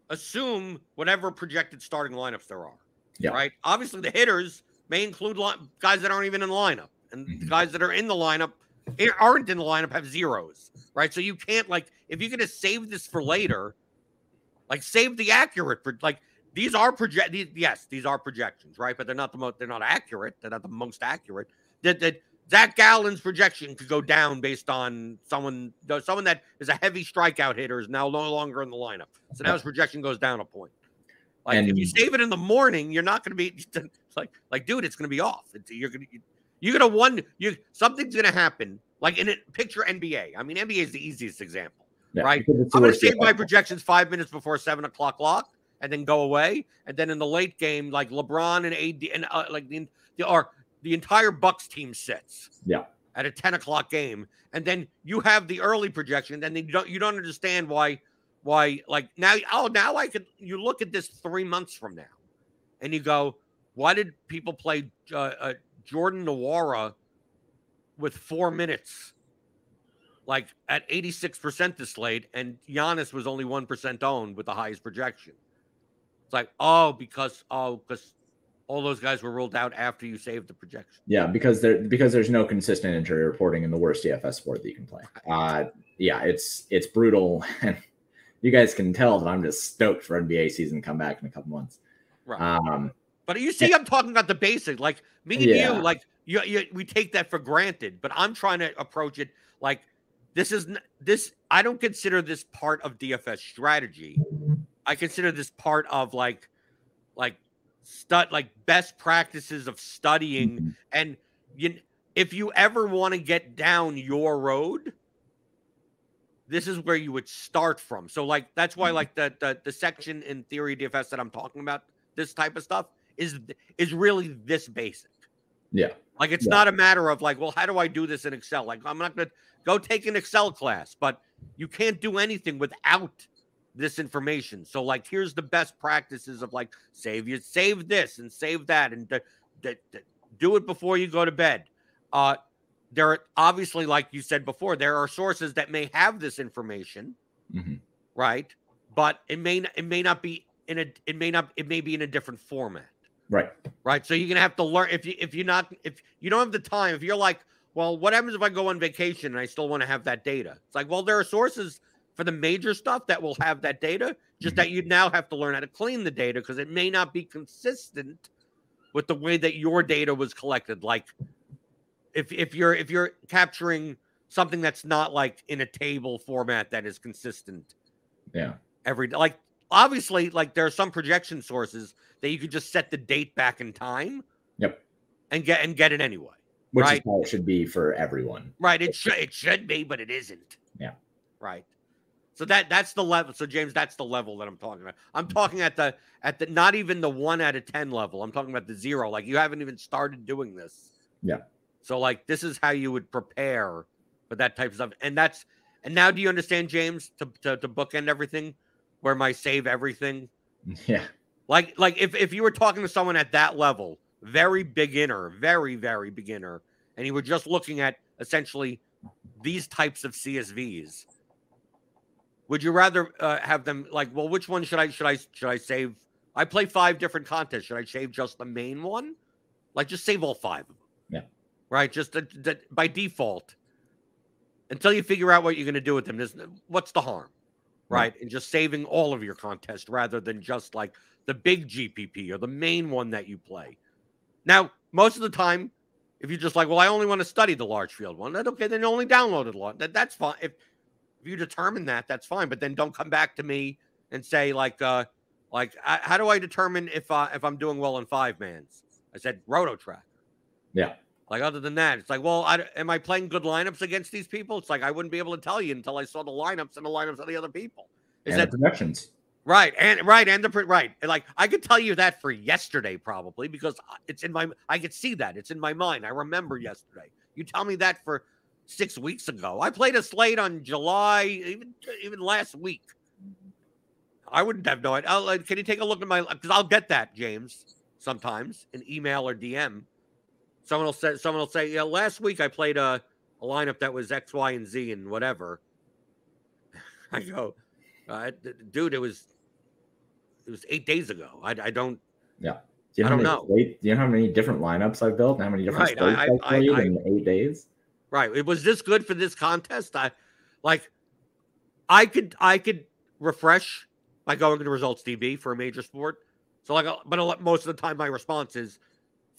assume whatever projected starting lineups there are. Yeah. Right. Obviously, the hitters may include li- guys that aren't even in the lineup, and the Mhm. guys that are in the lineup aren't in the lineup have zeros. Right. So you can't like if you're gonna save this for later, like save the accurate for like these are project. These, yes, these are projections, right? But they're not the most. They're not accurate. They're not the most accurate. That that Zach Gallen's projection could go down based on someone someone that is a heavy strikeout hitter is now no longer in the lineup. So now his projection goes down a point. Like if you save it in the morning, you're not going to be like like dude, it's going to be off. It's, you're going to you're to one you something's going to happen. Like in it, picture NBA. I mean, NBA is the easiest example. Yeah, Right. because it's the I'm worst save my projections five minutes before seven o'clock lock, and then go away. And then in the late game, like LeBron and AD and uh, like the the or the entire Bucks team sits. Yeah. At a ten o'clock game, and then you have the early projection, and then you don't you don't understand why why like now oh now I could you look at this three months from now, and you go why did people play uh, uh, Jordan Nwora with four minutes? like at 86% this late, and Giannis was only 1% owned with the highest projection. It's like, oh, because oh, because all those guys were ruled out after you saved the projection. Yeah, because there because there's no consistent injury reporting in the worst DFS sport that you can play. Uh, yeah, it's it's brutal, and you guys can tell that I'm just stoked for NBA season to come back in a couple months. Right. Um, But you see, I'm talking about the basic. Like me and Yeah. you, like you, you, we take that for granted. But I'm trying to approach it like this is this. I don't consider this part of DFS strategy. I consider this part of like, like stud, like best practices of studying. Mhm. And you, if you ever want to get down your road, this is where you would start from. So, like, that's why, Mhm. like, the the, the section in theory DFS that I'm talking about, this type of stuff is is really this basic. yeah, Like, it's Yeah. not a matter of like, well, how do I do this in Excel? Like, I'm not gonna go take an Excel class, but you can't do anything without this information. So like here's the best practices of like save you save this and save that and d- d- d- do it before you go to bed. Uh there are obviously like you said before there are sources that may have this information, Mhm. right? But it may not, it may not be in a it may not it may be in a different format Right. right? So you're gonna have to learn if you if you're not if you don't have the time, if you're like, well, what happens if I go on vacation and I still want to have that data? It's like, well, there are sources for the major stuff that will have that data, just Mhm. that you now have to learn how to clean the data because it may not be consistent with the way that your data was collected. Like if if you're if you're capturing something that's not like in a table format that is consistent Yeah. every day. Like obviously, like there are some projection sources that you could just set the date back in time. Yep. And get and get it anyway. Which Right. is how it should be for everyone. Right. It should it should be, but it isn't. Yeah. Right. So that that's the level. So James, that's the level that I'm talking about. I'm talking at the at the not even the one out of ten level. I'm talking about the zero. Like you haven't even started doing this. Yeah. So like this is how you would prepare for that type of stuff. And that's and now do you understand, James, to to, to bookend everything, where my save everything Yeah. Like, like if, if you were talking to someone at that level, very beginner, very, very beginner, and you were just looking at essentially these types of CSVs, would you rather uh, have them like, well, which one should I should I should I save? I play five different contests. Should I save just the main one? Like, just save all five of them. Yeah. Right. Just by default, until you figure out what you're going to do with them. There's what's the harm, right? And just saving all of your contests rather than just like the big GPP or the main one that you play. Now, most of the time, if you're just like, well, I only want to study the large field one, that's okay. Then you only download it a lot. That, that's fine. If if you determine that, that's fine. But then don't come back to me and say like, uh, like, uh, how do I determine if uh, if I'm doing well in five mans? I said Roto Tracker. Yeah. Like other than that, it's like, well, I, am I playing good lineups against these people? It's like I wouldn't be able to tell you until I saw the lineups and the lineups of the other people. Is and that the projections. Right, and right, and the right. And like I could tell you that for yesterday, probably because it's in my. I could see that it's in my mind. I remember yesterday. You tell me that for six weeks ago. I played a slate on July, even even last week. I wouldn't have no idea. I'll, uh, can you take a look at my? Because I'll get that, James. Sometimes an email or DM. Someone will say. Someone will say, "Yeah, last week I played a, a lineup that was X, Y, and Z, and whatever." I go, uh, dude, it was it was eight days ago. I, I don't. Do you I don't many, do you know how many different lineups I've built? and How many different Right, states I- I've I- played I- in eight days? Right. It was this good for this contest. I like. I could I could refresh by going to results DB for a major sport. So like, uh, but lot, most of the time my response is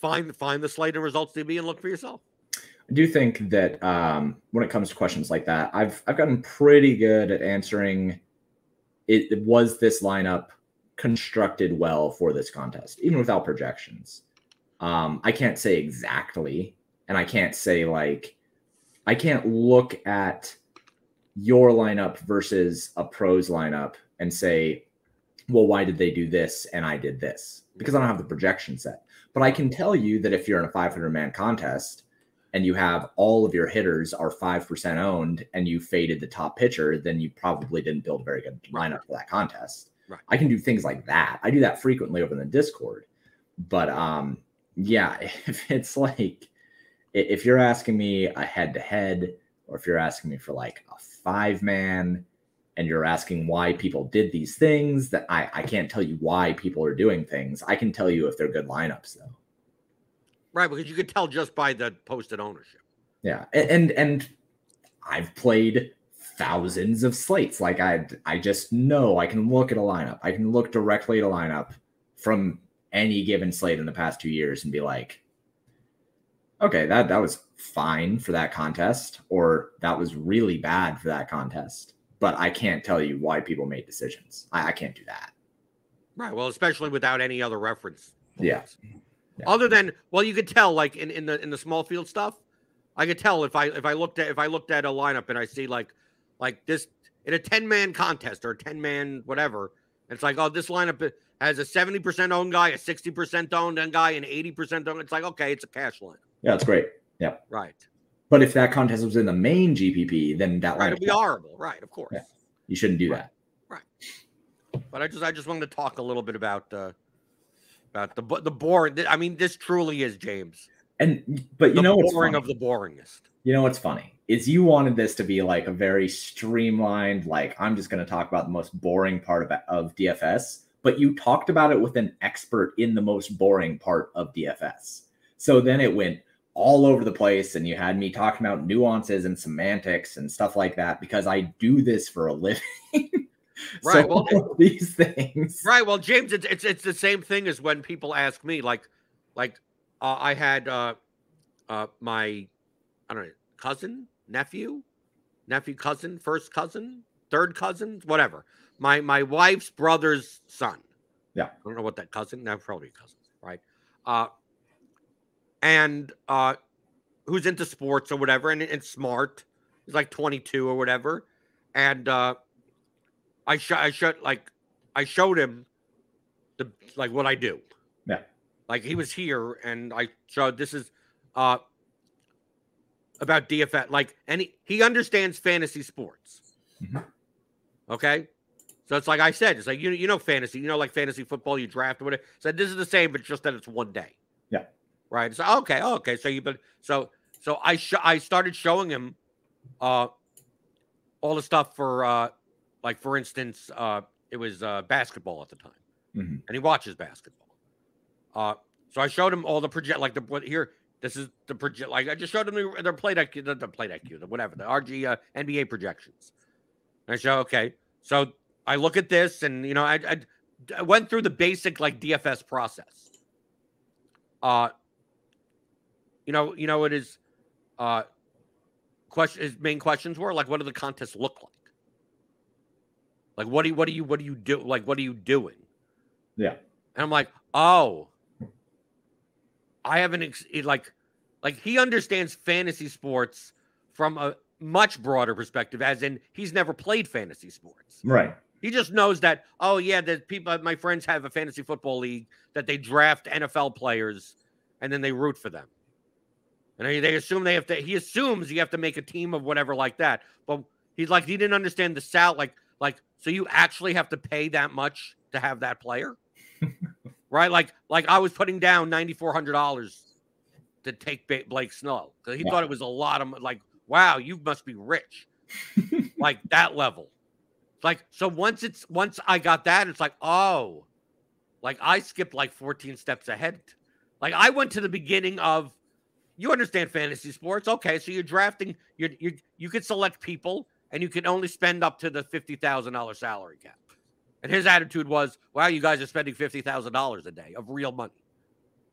find find the slate and results DB and look for yourself. I do think that um, when it comes to questions like that, I've I've gotten pretty good at answering. It, it was this lineup constructed well for this contest, even without projections. Um, I can't say exactly, and I can't say like, I can't look at your lineup versus a pros lineup and say, well, why did they do this and I did this? Because I don't have the projection set. But I can tell you that if you're in a 500 man contest and you have all of your hitters are 5% owned and you faded the top pitcher, then you probably didn't build a very good lineup for that contest. Right. I can do things like that. I do that frequently over in the Discord. But um, yeah, if it's like, if you're asking me a head to head, or if you're asking me for like a five man, and you're asking why people did these things, that I, I can't tell you why people are doing things. I can tell you if they're good lineups though. Right, because you could tell just by the posted ownership. Yeah, a- and and I've played thousands of slates. Like I I just know I can look at a lineup. I can look directly at a lineup from any given slate in the past two years and be like, okay, that that was fine for that contest, or that was really bad for that contest. But I can't tell you why people made decisions. I, I can't do that. Right. Well, especially without any other reference. Yeah. Yeah. Other than well, you could tell like in, in the in the small field stuff, I could tell if I if I looked at if I looked at a lineup and I see like like this in a 10 man contest or a 10 man whatever, and it's like, oh, this lineup has a 70% owned guy, a 60% owned guy, and 80% owned. It's like, okay, it's a cash line. Yeah, it's great. Yeah. Right. But if that contest was in the main GPP, then that Right. It'd be horrible. Right. Of course. Yeah. you shouldn't do Right. that. Right. But I just I just wanted to talk a little bit about uh about the the boring. I mean, this truly is James. And but you the know what's boring funny? of the boringest. You know what's funny is you wanted this to be like a very streamlined, like I'm just going to talk about the most boring part of of DFS, but you talked about it with an expert in the most boring part of DFS. So then it went all over the place, and you had me talking about nuances and semantics and stuff like that because I do this for a living. Right, So well, these things, Right. Well, James, it's it's it's the same thing as when people ask me, like, like uh, I had uh, uh, my I don't know cousin, nephew, nephew, cousin, first cousin, third cousin, whatever. My my wife's brother's son. Yeah. I don't know what that cousin. That probably cousins, right? Uh, and uh, who's into sports or whatever, and, and smart. He's like 22 or whatever, and uh, I sh- I showed like I showed him the like what I do. Yeah. Like he was here and I showed this is uh about DFS like and he, he understands fantasy sports. Mhm. Okay? So it's like I said, it's like you you know fantasy, you know like fantasy football, you draft or whatever. So this is the same, but just that it's one day. Right. So okay, okay. So you but so so I sh- I started showing him uh all the stuff for uh like for instance, uh it was uh basketball at the time. Mhm. And he watches basketball. Uh so I showed him all the project like the what here this is the project like I just showed him the, the play deck the, the play deck the whatever the RG uh, NBA projections. And I show okay. So I look at this and you know I, I I went through the basic like DFS process. Uh you know, you know it is uh question his main questions were like what do the contests look like? Like what do you what do you what do you do like what are you doing? Yeah. And I'm like, "Oh, I haven't ex- like like he understands fantasy sports from a much broader perspective as in he's never played fantasy sports. right. He just knows that, oh yeah, that people my friends have a fantasy football league that they draft NFL players and then they root for them. And they, assume they have to he assumes you have to make a team of whatever like that. But he's like he didn't understand the sal like like so you actually have to pay that much to have that player? right? Like like I was putting down $9400 to take Ba- Blake Snell cuz he Yeah. thought it was a lot of like wow, you must be rich. like that level. Like so once it's once I got that, it's like, oh, like I skipped like 14 steps ahead. Like I went to the beginning of you understand fantasy sports. Okay, so you're drafting, you you you could select people and you can only spend up to the fifty thousand dollar salary cap. And his attitude was, wow, you guys are spending fifty thousand dollars a day of real money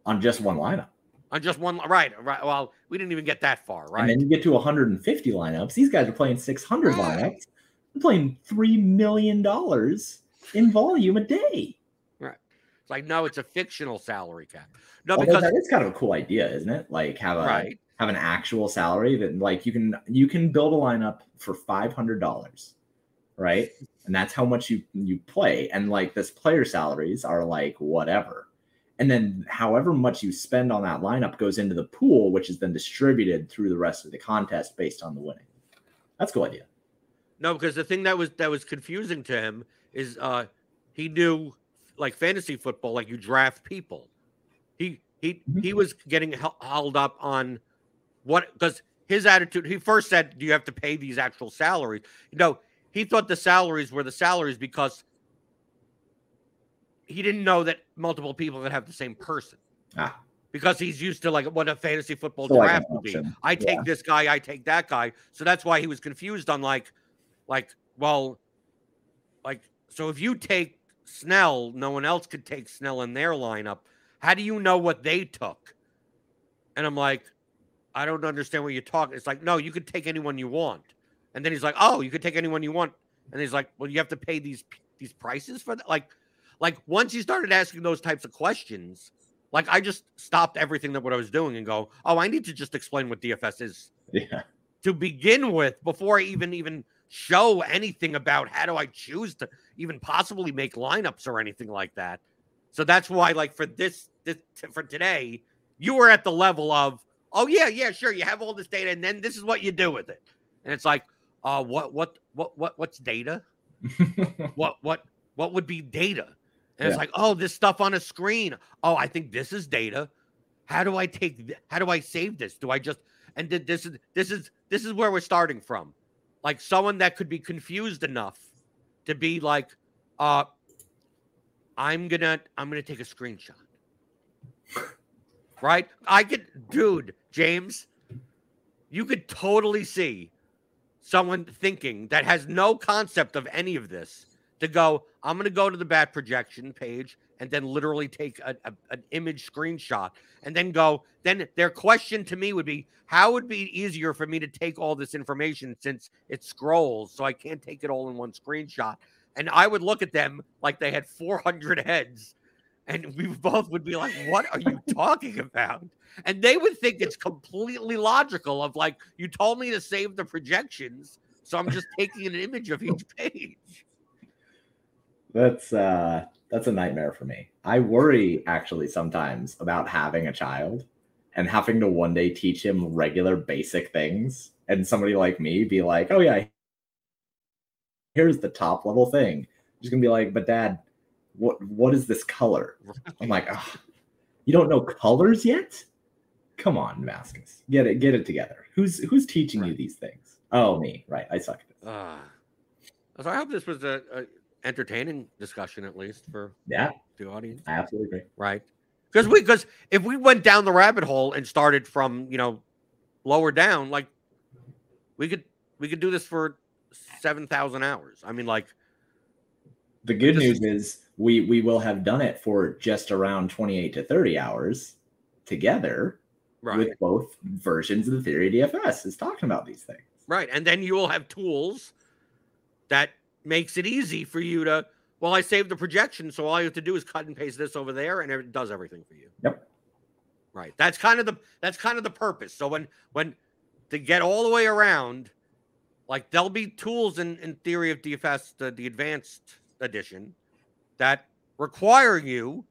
On just one lineup. on just one right, right. Well, we didn't even get that far, right? And then you get to 150 lineups. These guys are playing 600 Right. Ah. lineups. They're playing $3 million in volume a day. It's like, no, it's a fictional salary cap. No, Although because that is kind of a cool idea, isn't it? Like have a right. have an actual salary that like you can you can build a lineup for five hundred dollars, right? And that's how much you you play. And like this player salaries are like whatever. And then however much you spend on that lineup goes into the pool, which is then distributed through the rest of the contest based on the winning. That's a cool idea. No, because the thing that was that was confusing to him is uh he knew like fantasy football, like you draft people. He he Mhm. he was getting hel- held up on what because his attitude. He first said, "Do you have to pay these actual salaries?" You know, he thought the salaries were the salaries because he didn't know that multiple people could have the same person. Ah. Because he's used to like what a fantasy football So like draft would be. I take Yeah. this guy, I take that guy. So that's why he was confused on like, like, well, like, so if you take Snell, no one else could take Snell in their lineup. How do you know what they took? And I'm like, I don't understand what you're talking. It's like, no, you could take anyone you want. And then he's like, oh, you could take anyone you want. And he's like, well, you have to pay these these prices for that. Like, like once he started asking those types of questions, like I just stopped everything that what I was doing and go, oh, I need to just explain what DFS is Yeah. to begin with before I even even show anything about how do I choose to even possibly make lineups or anything like that. So that's why, like for this, this for today, you were at the level of, oh yeah, yeah, sure, you have all this data, and then this is what you do with it. And it's like, uh, what, what, what, what, what's data? what what what would be data? And Yeah. it's like, oh, this stuff on a screen. Oh, I think this is data. How do I take? th- How do I save this? Do I just and th- this is this is this is where we're starting from, like someone that could be confused enough to be like, uh, I'm gonna I'm gonna take a screenshot. Right? I could, dude, James, you could totally see someone thinking that has no concept of any of this to go, I'm going to go to the bat projection page and then literally take a, a- an image screenshot and then go. Then their question to me would be, how would it be easier for me to take all this information since it scrolls so I can't take it all in one screenshot? And I would look at them like they had 400 heads. And we both would be like, what are you talking about? And they would think it's completely logical of like, you told me to save the projections. So I'm just taking an image of each page. That's uh that's a nightmare for me. I worry actually sometimes about having a child and having to one day teach him regular basic things and somebody like me be like, "Oh yeah, here's the top level thing." Just going to be like, "But dad, what what is this color?" I'm like, "Oh, you don't know colors yet? Come on, Damascus. Get it get it together. Who's who's teaching you these things?" Oh, me. Right. I suck at this. Uh, so I hope this was a, a entertaining discussion at least for Yeah, the audience, I absolutely agree. right? Because we because if we went down the rabbit hole and started from you know lower down, like we could we could do this for seven thousand hours. I mean, like The good This news is we we will have done it for just around 28 to 30 hours together right, with both versions of the theory DFS is talking about these things. right, and then you will have tools that makes it easy for you to. Well, I saved the projection, so all you have to do is cut and paste this over there, and it does everything for you. Yep. Right. That's kind of the that's kind of the purpose. So when when to get all the way around, like there'll be tools in in theory of DFS, the, the advanced edition, that require you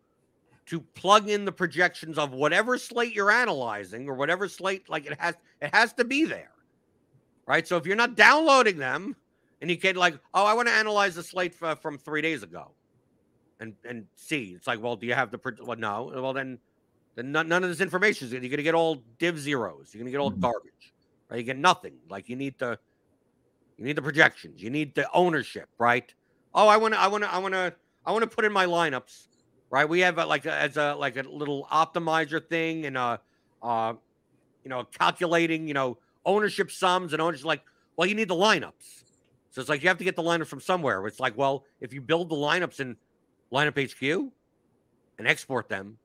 to plug in the projections of whatever slate you're analyzing or whatever slate like it has it has to be there. Right? So if you're not downloading them and you can like, "Oh, I want to analyze the slate f- from 3 days ago." And and see, it's like, "Well, do you have the well no." Well, then then none, none of this information is you're going to get all div zeros. You're going to get all Mhm. garbage. Right? You get nothing. Like you need the you need the projections. You need the ownership, right? Oh, I want to I want to I want to I want to put in my lineups, right? We have a, like a, as a like a little optimizer thing and uh uh you know, calculating, you know, ownership sums and ownership like, well, you need the lineups. So it's like you have to get the lineup from somewhere. It's like, well, if you build the lineups in lineup HQ and export them,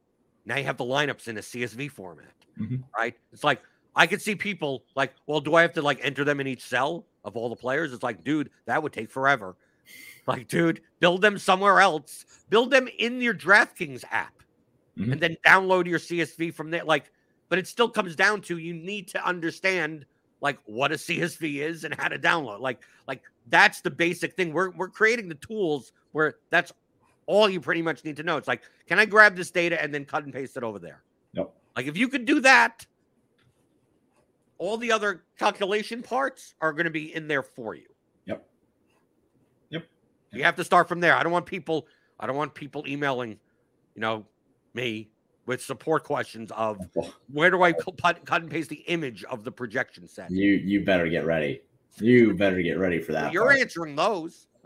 now you have the lineups in a CSV format, Mhm. right? It's like I could see people like, well, do I have to like enter them in each cell of all the players? It's like, dude, that would take forever. Like, dude, build them somewhere else. Build them in your DraftKings app, Mhm. and then download your CSV from there. Like, but it still comes down to you need to understand like what a CSV is and how to download. Like, like that's the basic thing. We're we're creating the tools where that's all you pretty much need to know. It's like, can I grab this data and then cut and paste it over there? Yep. Like if you could do that, all the other calculation parts are going to be in there for you. Yep. Yep. You have to start from there. I don't want people. I don't want people emailing, you know, me with support questions of where do I cut, cut and paste the image of the projection set. You you better get ready. You better get ready for that. You're part. answering those.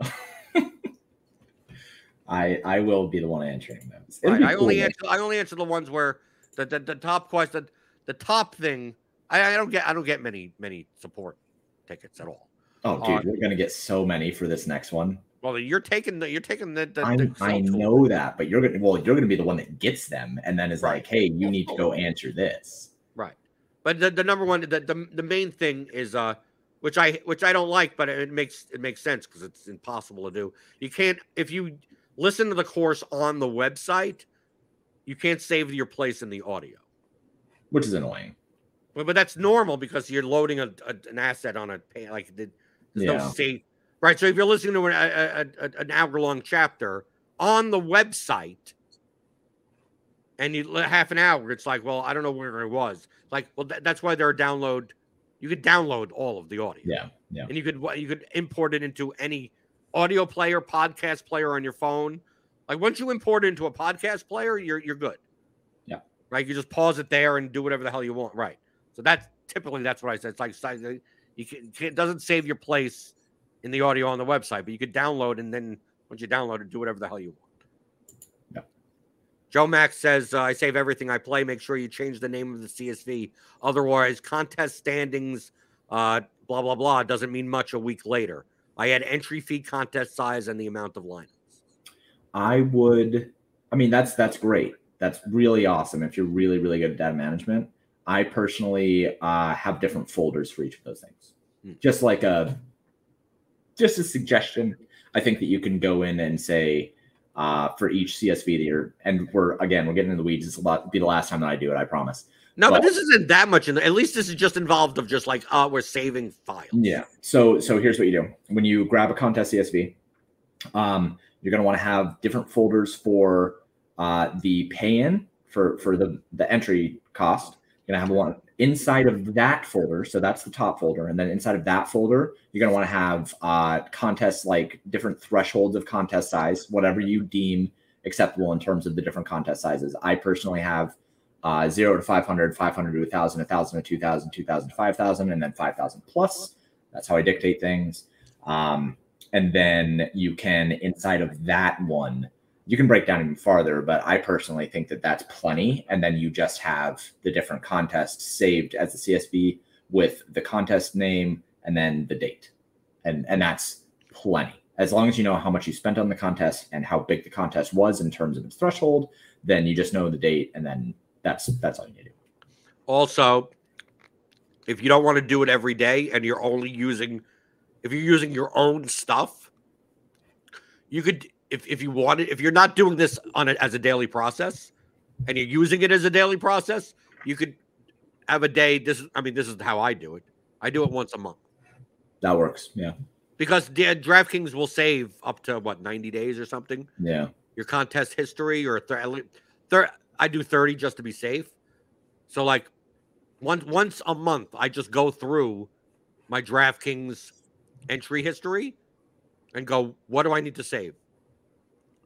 I I will be the one answering those. Right. I cool, only answer. I only answer the ones where the the, the top question, the top thing. I, I don't get. I don't get many many support tickets at all. Oh, uh, dude, we're gonna get so many for this next one. Well, you're taking the you're taking the. the, I, the I know that, but you're gonna well, you're gonna be the one that gets them, and then is Right. like, hey, you need to go answer this. Right. But the, the number one, the, the the main thing is uh, which I which I don't like, but it makes it makes sense because it's impossible to do. You can't if you listen to the course on the website, you can't save your place in the audio. Which is annoying. But, but that's normal because you're loading a, a an asset on a like the, there's no save. Right. So if you're listening to an, a, a, an hour long chapter on the website and you half an hour, it's like, well, I don't know where it was. Like, well, tha- that's why there are download. You could download all of the audio, Yeah, yeah. and you could you could import it into any audio player, podcast player on your phone. Like once you import it into a podcast player, you're you're good. Yeah. Right. You just pause it there and do whatever the hell you want. Right. So that's typically that's what I said. It's like uh, you can, it doesn't save your place in the audio on the website, but you could download and then once you download it, do whatever the hell you want. Joe Max says, uh, I save everything I play. Make sure you change the name of the CSV. Otherwise, contest standings, uh, blah, blah, blah, doesn't mean much a week later. I add entry fee, contest size, and the amount of lineups. I would, I mean, that's that's great. That's really awesome if you're really, really good at data management. I personally uh, have different folders for each of those things. Hmm. Just like a, just a suggestion. I think that you can go in and say, uh, for each CSV that you're, and we're again, we're getting into the weeds. It's about be the last time that I do it. I promise. No, but, but this isn't that much. In the, at least this is just involved of just like, uh, we're saving files. Yeah. So, so here's what you do when you grab a contest CSV. Um, you're going to want to have different folders for uh, the pay-in for for the the entry cost. You're going to have one inside of that folder. So that's the top folder. And then inside of that folder, you're going to want to have uh, contests like different thresholds of contest size, whatever you deem acceptable in terms of the different contest sizes. I personally have uh, 0 to 500, 500 to 1,000, 1,000 to 2,000, 2,000 to 5,000, and then 5,000 plus. That's how I dictate things. Um, and then you can, inside of that one, you can break down even farther, but I personally think that that's plenty. And then you just have the different contests saved as a CSV with the contest name and then the date. And, and that's plenty. As long as you know how much you spent on the contest and how big the contest was in terms of its threshold, then you just know the date and then that's that's all you need to do. Also, if you don't want to do it every day and you're only using if you're using your own stuff, you could if if you want it, if you're not doing this on it as a daily process, and you're using it as a daily process, you could have a day. This is, I mean, this is how I do it. I do it once a month. That works. Yeah. Because the DraftKings will save up to what 90 days or something. Yeah. Your contest history or I do 30 just to be safe. So like once once a month, I just go through my DraftKings entry history and go, what do I need to save?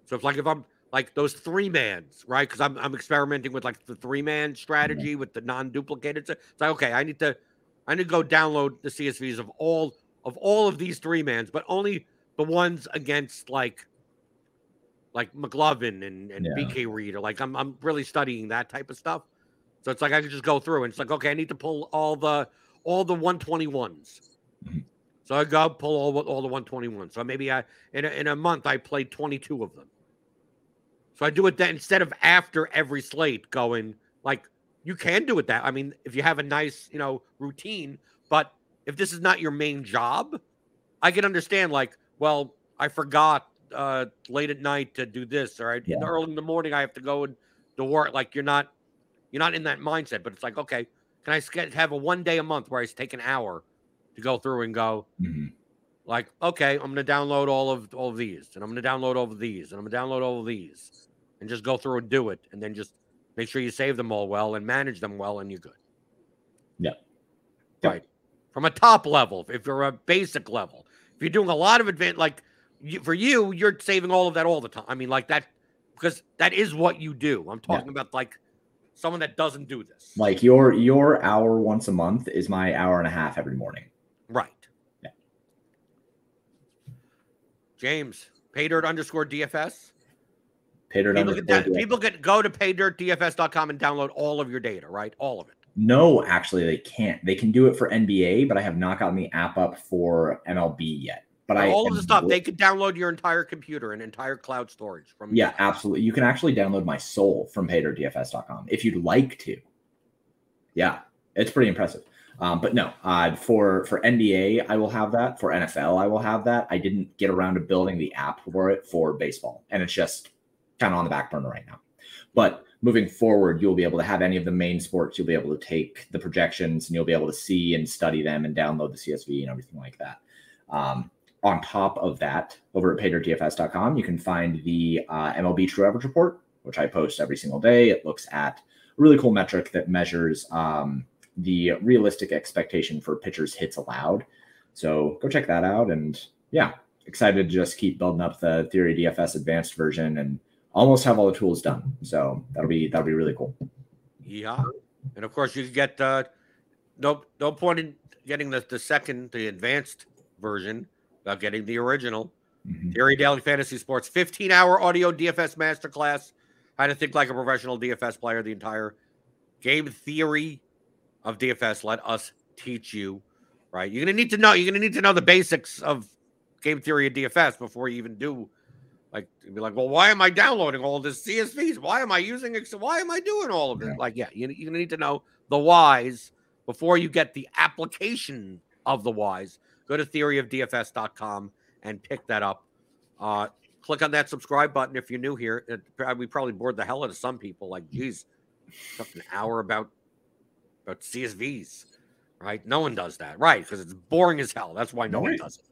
So if like if I'm like those three mans, right? Because I'm I'm experimenting with like the three man strategy mm-hmm. with the non-duplicated. It's like okay, I need to I need to go download the CSVs of all of all of these three mans, but only the ones against like like McLovin and, and yeah. BK Reed or like I'm I'm really studying that type of stuff. So it's like I can just go through and it's like, okay, I need to pull all the all the 121s. Mm-hmm. So I go pull all all the 121s. So maybe I in a, in a month I played 22 of them. So I do it that instead of after every slate going like you can do it that. I mean, if you have a nice, you know, routine, but if this is not your main job, I can understand like, well, I forgot uh late at night to do this, or I, yeah. early in the morning I have to go and to work. Like you're not you're not in that mindset, but it's like, okay, can I have a one day a month where I take an hour to go through and go, mm-hmm. Like, okay, I'm going to download all of all of these, and I'm going to download all of these, and I'm going to download all of these, and just go through and do it, and then just make sure you save them all well and manage them well, and you're good. Yeah. Right. From a top level, if you're a basic level, if you're doing a lot of advanced, like you, for you, you're saving all of that all the time. I mean, like that, because that is what you do. I'm talking yeah. about like someone that doesn't do this. Like your your hour once a month is my hour and a half every morning. Right. Yeah. James, paydirt underscore DFS. Paydirt people underscore can, People can go to paydirtdfs.com and download all of your data, right? All of it. No, actually, they can't. They can do it for NBA, but I have not gotten the app up for MLB yet. But I all of the stuff they could download your entire computer and entire cloud storage from. Yeah, absolutely. You can actually download my soul from paydirtdfs.com if you'd like to. Yeah, it's pretty impressive. Um, but no, uh, for for NBA, I will have that. For NFL, I will have that. I didn't get around to building the app for it for baseball, and it's just kind of on the back burner right now. But moving forward, you'll be able to have any of the main sports. You'll be able to take the projections, and you'll be able to see and study them and download the CSV and everything like that. Um, on top of that, over at paydirtdfs.com, you can find the uh, MLB True Average Report, which I post every single day. It looks at a really cool metric that measures um, the realistic expectation for pitchers hits allowed. So go check that out. And yeah, excited to just keep building up the Theory DFS advanced version and almost have all the tools done. So that'll be that'll be really cool. Yeah, and of course you get uh, no no point in getting the the second the advanced version without getting the original. Mm-hmm. Theory Daily Fantasy Sports 15 hour audio DFS masterclass. How to think like a professional DFS player. The entire game theory of DFS. Let us teach you. Right, you're gonna need to know. You're gonna need to know the basics of game theory of DFS before you even do like be like, well, why am I downloading all this CSVs? Why am I using it? Why am I doing all of it? Yeah. Like, yeah, you, you need to know the whys before you get the application of the whys. Go to theoryofdfs.com and pick that up. Uh, click on that subscribe button if you're new here. It, we probably bored the hell out of some people. Like, geez, took an hour about about CSVs, right? No one does that, right? Because it's boring as hell. That's why no right. one does it.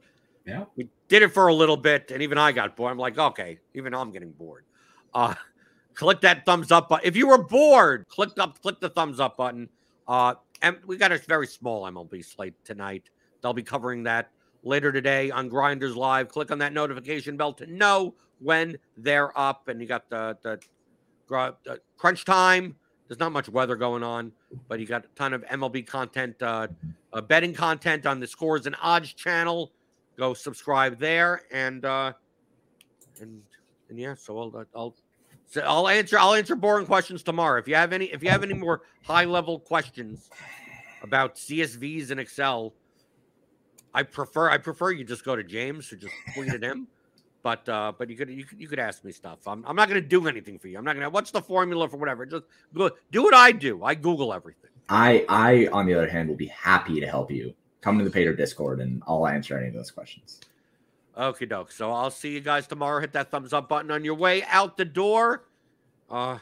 Yeah. We did it for a little bit, and even I got bored. I'm like, okay, even I'm getting bored. Uh, click that thumbs up button. If you were bored, click up, click the thumbs up button. Uh, and we got a very small MLB slate tonight. They'll be covering that later today on Grinders Live. Click on that notification bell to know when they're up. And you got the, the, the crunch time. There's not much weather going on, but you got a ton of MLB content, uh, uh, betting content on the scores and odds channel. Go subscribe there and uh and and yeah so i'll i'll so i'll answer i'll answer boring questions tomorrow. If you have any if you have any more high level questions about csvs and excel i prefer i prefer you just go to james or just tweet at him but uh but you could you could you could ask me stuff i'm, I'm not going to do anything for you i'm not going to what's the formula for whatever just go do what i do i google everything i i on the other hand will be happy to help you come to the Paydirt Discord and I'll answer any of those questions. Okay, doke. So I'll see you guys tomorrow. Hit that thumbs up button on your way out the door. Uh,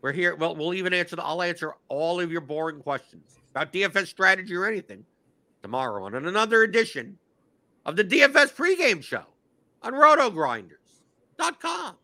we're here. Well, we'll even answer the. I'll answer all of your boring questions about DFS strategy or anything tomorrow on another edition of the DFS pregame show on RotoGrinders.com.